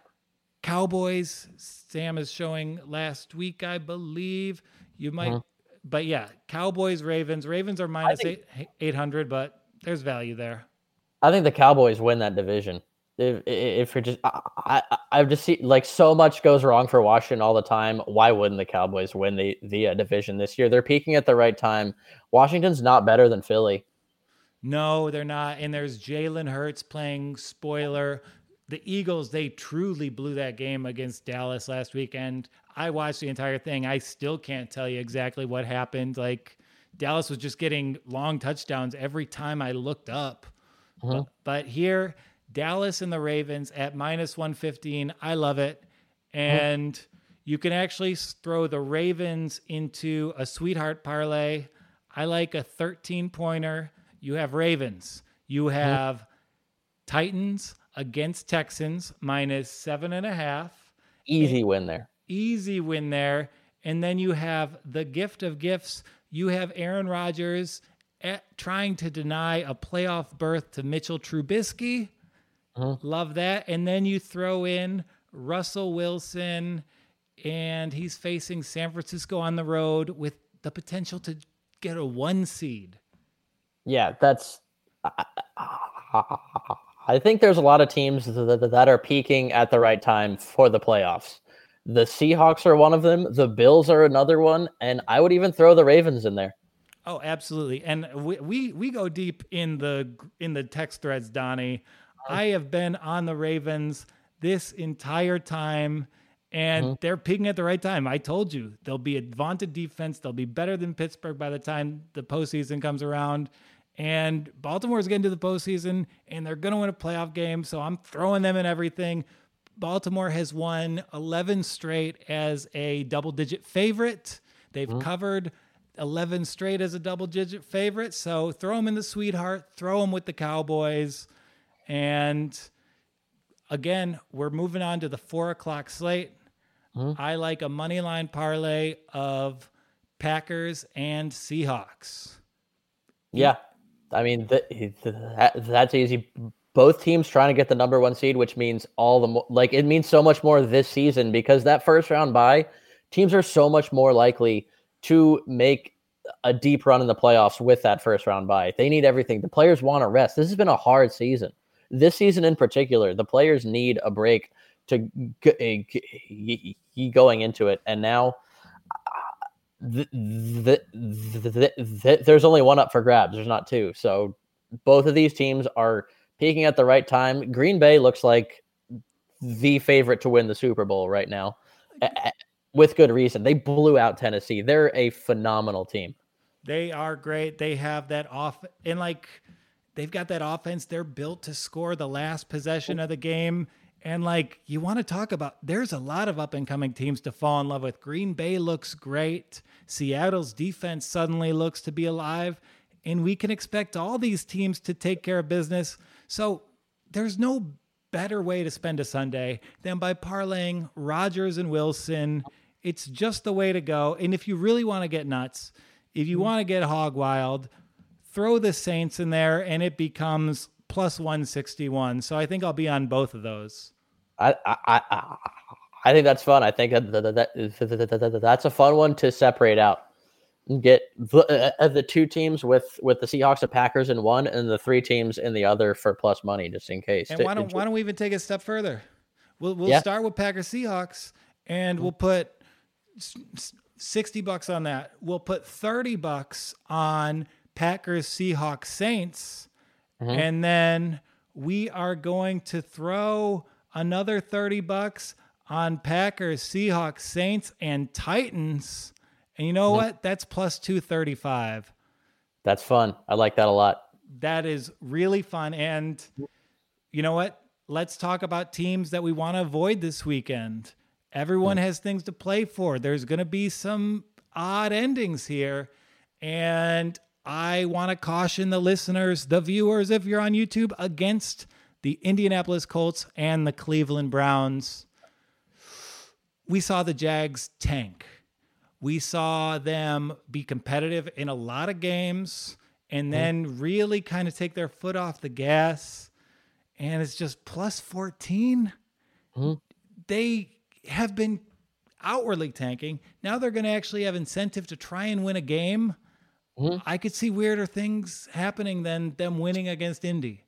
Cowboys. Sam is showing last week, I believe. You might, mm-hmm. but yeah, Cowboys, Ravens. Ravens are minus think, eight, 800, but there's value there. I think the Cowboys win that division. If, if you're just, I, I, I've just seen like so much goes wrong for Washington all the time. Why wouldn't the Cowboys win the the uh, division this year? They're peaking at the right time. Washington's not better than Philly. No, they're not. And there's Jalen Hurts playing spoiler. The Eagles, they truly blew that game against Dallas last weekend. I watched the entire thing. I still can't tell you exactly what happened. Like Dallas was just getting long touchdowns every time I looked up. Uh-huh. But, but, here, Dallas and the Ravens at minus 115. I love it. Uh-huh. And you can actually throw the Ravens into a sweetheart parlay. I like a 13 pointer. You have Ravens. You uh-huh. have. Titans against Texans minus seven and a half. Easy win there. Easy win there. And then you have the gift of gifts. You have Aaron Rodgers trying to deny a playoff berth to Mitchell Trubisky. Uh-huh. Love that. And then you throw in Russell Wilson, and he's facing San Francisco on the road with the potential to get a one seed. Yeah, that's. I think there's a lot of teams that are peaking at the right time for the playoffs. The Seahawks are one of them. The Bills are another one, and I would even throw the Ravens in there. Oh, absolutely. And we, we we go deep in the in the text threads, Donnie. I have been on the Ravens this entire time, and mm-hmm. they're peaking at the right time. I told you they'll be a vaunted defense. They'll be better than Pittsburgh by the time the postseason comes around. And Baltimore's getting to the postseason, and they're going to win a playoff game. So I'm throwing them in everything. Baltimore has won 11 straight as a double digit favorite. They've mm-hmm. covered 11 straight as a double digit favorite. So throw them in the sweetheart, throw them with the Cowboys. And again, we're moving on to the four o'clock slate. Mm-hmm. I like a money line parlay of Packers and Seahawks. Yeah. I mean, that, that's easy. Both teams trying to get the number one seed, which means all the more, like it means so much more this season because that first round bye, teams are so much more likely to make a deep run in the playoffs with that first round bye. They need everything. The players want to rest. This has been a hard season. This season in particular, the players need a break to g- eh, g- g- going into it, and now the, the, the, there's only one up for grabs. There's not two. So both of these teams are peaking at the right time. Green Bay looks like the favorite to win the Super Bowl right now, with good reason. They blew out Tennessee. They're a phenomenal team. They are great. They have that off and like they've got that offense. They're built to score the last possession of the game. And like you want to talk about, there's a lot of up and coming teams to fall in love with. Green Bay looks great. Seattle's defense suddenly looks to be alive. And we can expect all these teams to take care of business. So there's no better way to spend a Sunday than by parlaying Rodgers and Wilson. It's just the way to go. And if you really want to get nuts, if you mm-hmm. want to get hog wild, throw the Saints in there and it becomes plus 161. So I think I'll be on both of those. I I I, I think that's fun. I think that, that, that, that's a fun one to separate out. and Get the, uh, the two teams with with the Seahawks and Packers in one, and the three teams in the other for plus money, just in case. And why don't why don't we even take a step further? We'll we'll yeah. start with Packers Seahawks, and we'll put sixty bucks on that. We'll put thirty bucks on Packers Seahawks Saints Mm-hmm. And then we are going to throw another 30 bucks on Packers, Seahawks, Saints, and Titans. And you know mm-hmm. what? That's plus 235. That's fun. I like that a lot. That is really fun. And you know what? Let's talk about teams that we want to avoid this weekend. Everyone mm-hmm. has things to play for. There's going to be some odd endings here. And I want to caution the listeners, the viewers, if you're on YouTube, against the Indianapolis Colts and the Cleveland Browns. We saw the Jags tank. We saw them be competitive in a lot of games and mm-hmm. then really kind of take their foot off the gas. And it's just plus 14. Mm-hmm. They have been outwardly tanking. Now they're going to actually have incentive to try and win a game Mm-hmm. I could see weirder things happening than them winning against Indy.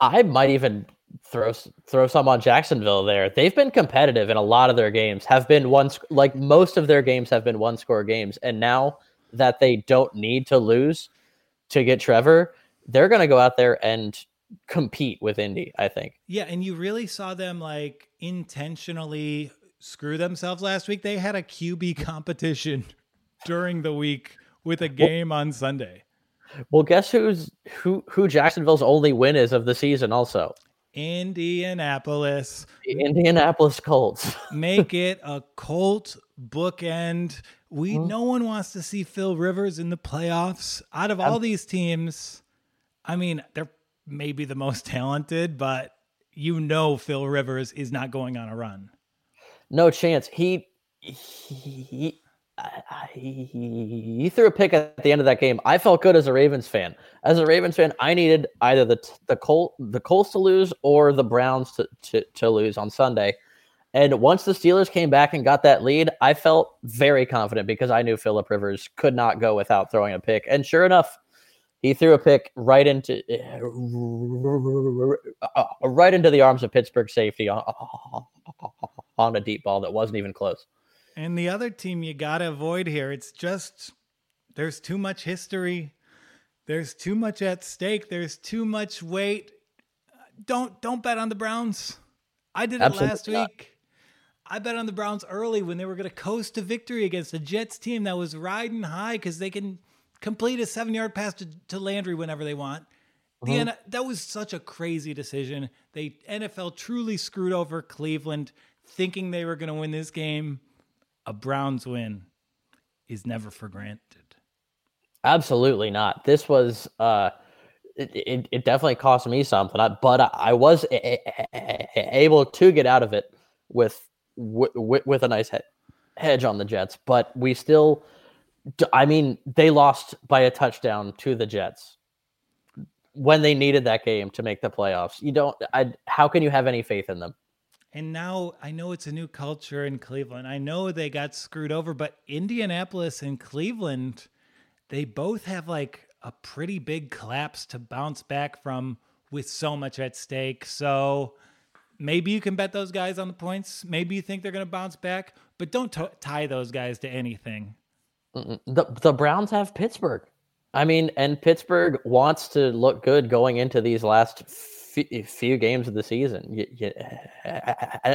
I might even throw throw some on Jacksonville there. They've been competitive in a lot of their games. Have been one like most of their games have been one score games, and now that they don't need to lose to get Trevor, they're going to go out there and compete with Indy. I think. Yeah, and you really saw them like intentionally screw themselves last week. They had a QB competition during the week with a game well, on Sunday. Well, guess who's who who Jacksonville's only win is of the season also. Indianapolis. The Indianapolis Colts. Make it a Colt bookend. We mm-hmm. no one wants to see Phil Rivers in the playoffs. Out of all these teams, I mean, they're maybe the most talented, but you know Phil Rivers is not going on a run. No chance. He he he threw a pick at the end of that game. I felt good as a Ravens fan. As a Ravens fan, I needed either the the Colt the Colts to lose or the Browns to, to, to lose on Sunday. And once the Steelers came back and got that lead, I felt very confident because I knew Philip Rivers could not go without throwing a pick. And sure enough, he threw a pick right into uh, right into the arms of Pittsburgh safety on, on a deep ball that wasn't even close. And the other team you got to avoid here, it's just there's too much history. There's too much at stake. There's too much weight. Don't don't bet on the Browns. I did it Absolutely last not. week. I bet on the Browns early when they were going to coast to victory against a Jets team that was riding high because they can complete a seven yard pass to, to Landry whenever they want. The mm-hmm. that was such a crazy decision. They NFL truly screwed over Cleveland, thinking they were going to win this game a Browns win is never for granted. Absolutely not. This was uh it, it, it definitely cost me something, but I was able to get out of it with with, with a nice hedge on the Jets. But we still, I mean, they lost by a touchdown to the Jets when they needed that game to make the playoffs. You don't. I, how can you have any faith in them? And now I know it's a new culture in Cleveland. I know they got screwed over, but Indianapolis and Cleveland, they both have like a pretty big collapse to bounce back from with so much at stake. So maybe you can bet those guys on the points. Maybe you think they're going to bounce back, but don't t- tie those guys to anything. The the Browns have Pittsburgh. I mean, and Pittsburgh wants to look good going into these last f- few games of the season. You, you,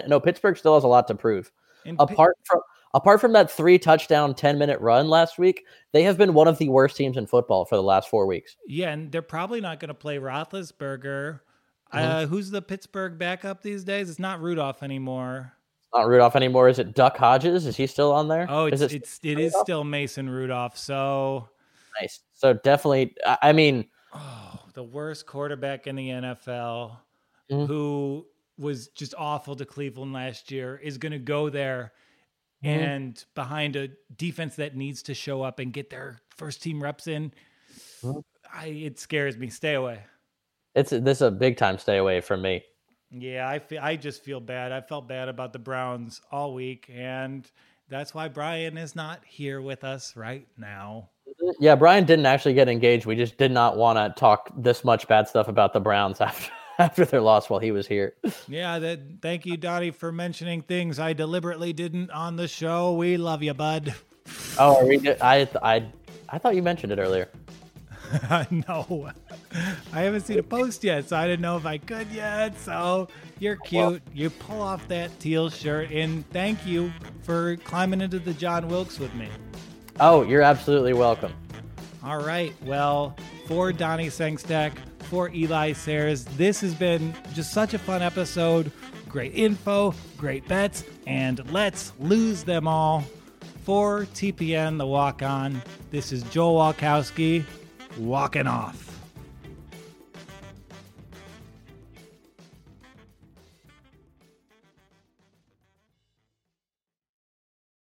no, Pittsburgh still has a lot to prove. And apart from apart from that three touchdown 10 minute run last week they have been one of the worst teams in football for the last four weeks. Yeah and they're probably not going to play roethlisberger. Uh, Mhm. who's the pittsburgh backup these days? It's not rudolph anymore. Not rudolph anymore. Is it duck hodges? Is he still on there? Oh it's, is it's it is still mason rudolph so nice. So definitely i I mean oh, the worst quarterback in the nfl Mhm. who was just awful to cleveland last year is going to go there Mhm. and behind a defense that needs to show up and get their first team reps in Mhm. I, it scares me stay away it's this is a big time stay away from me Yeah, I feel I just feel bad. I felt bad about the Browns all week, and that's why Brian is not here with us right now. Yeah brian didn't actually get engaged we just did not want to talk this much bad stuff about the browns after after their loss while he was here Yeah, that thank you, Dottie, for mentioning things I deliberately didn't on the show. We love you, bud. oh are we i i i thought you mentioned it earlier no, I haven't seen a post yet, so I didn't know if I could yet. So you're cute. you pull off that teal shirt, and thank you for climbing into the John Wilkes with me. Oh you're absolutely welcome All right. Well, for Donnie Sengstack, for Eli Sayers, this has been just such a fun episode. Great info, great bets, and let's lose them all. For TPN, the walk on, this is Joel Walkowski walking off.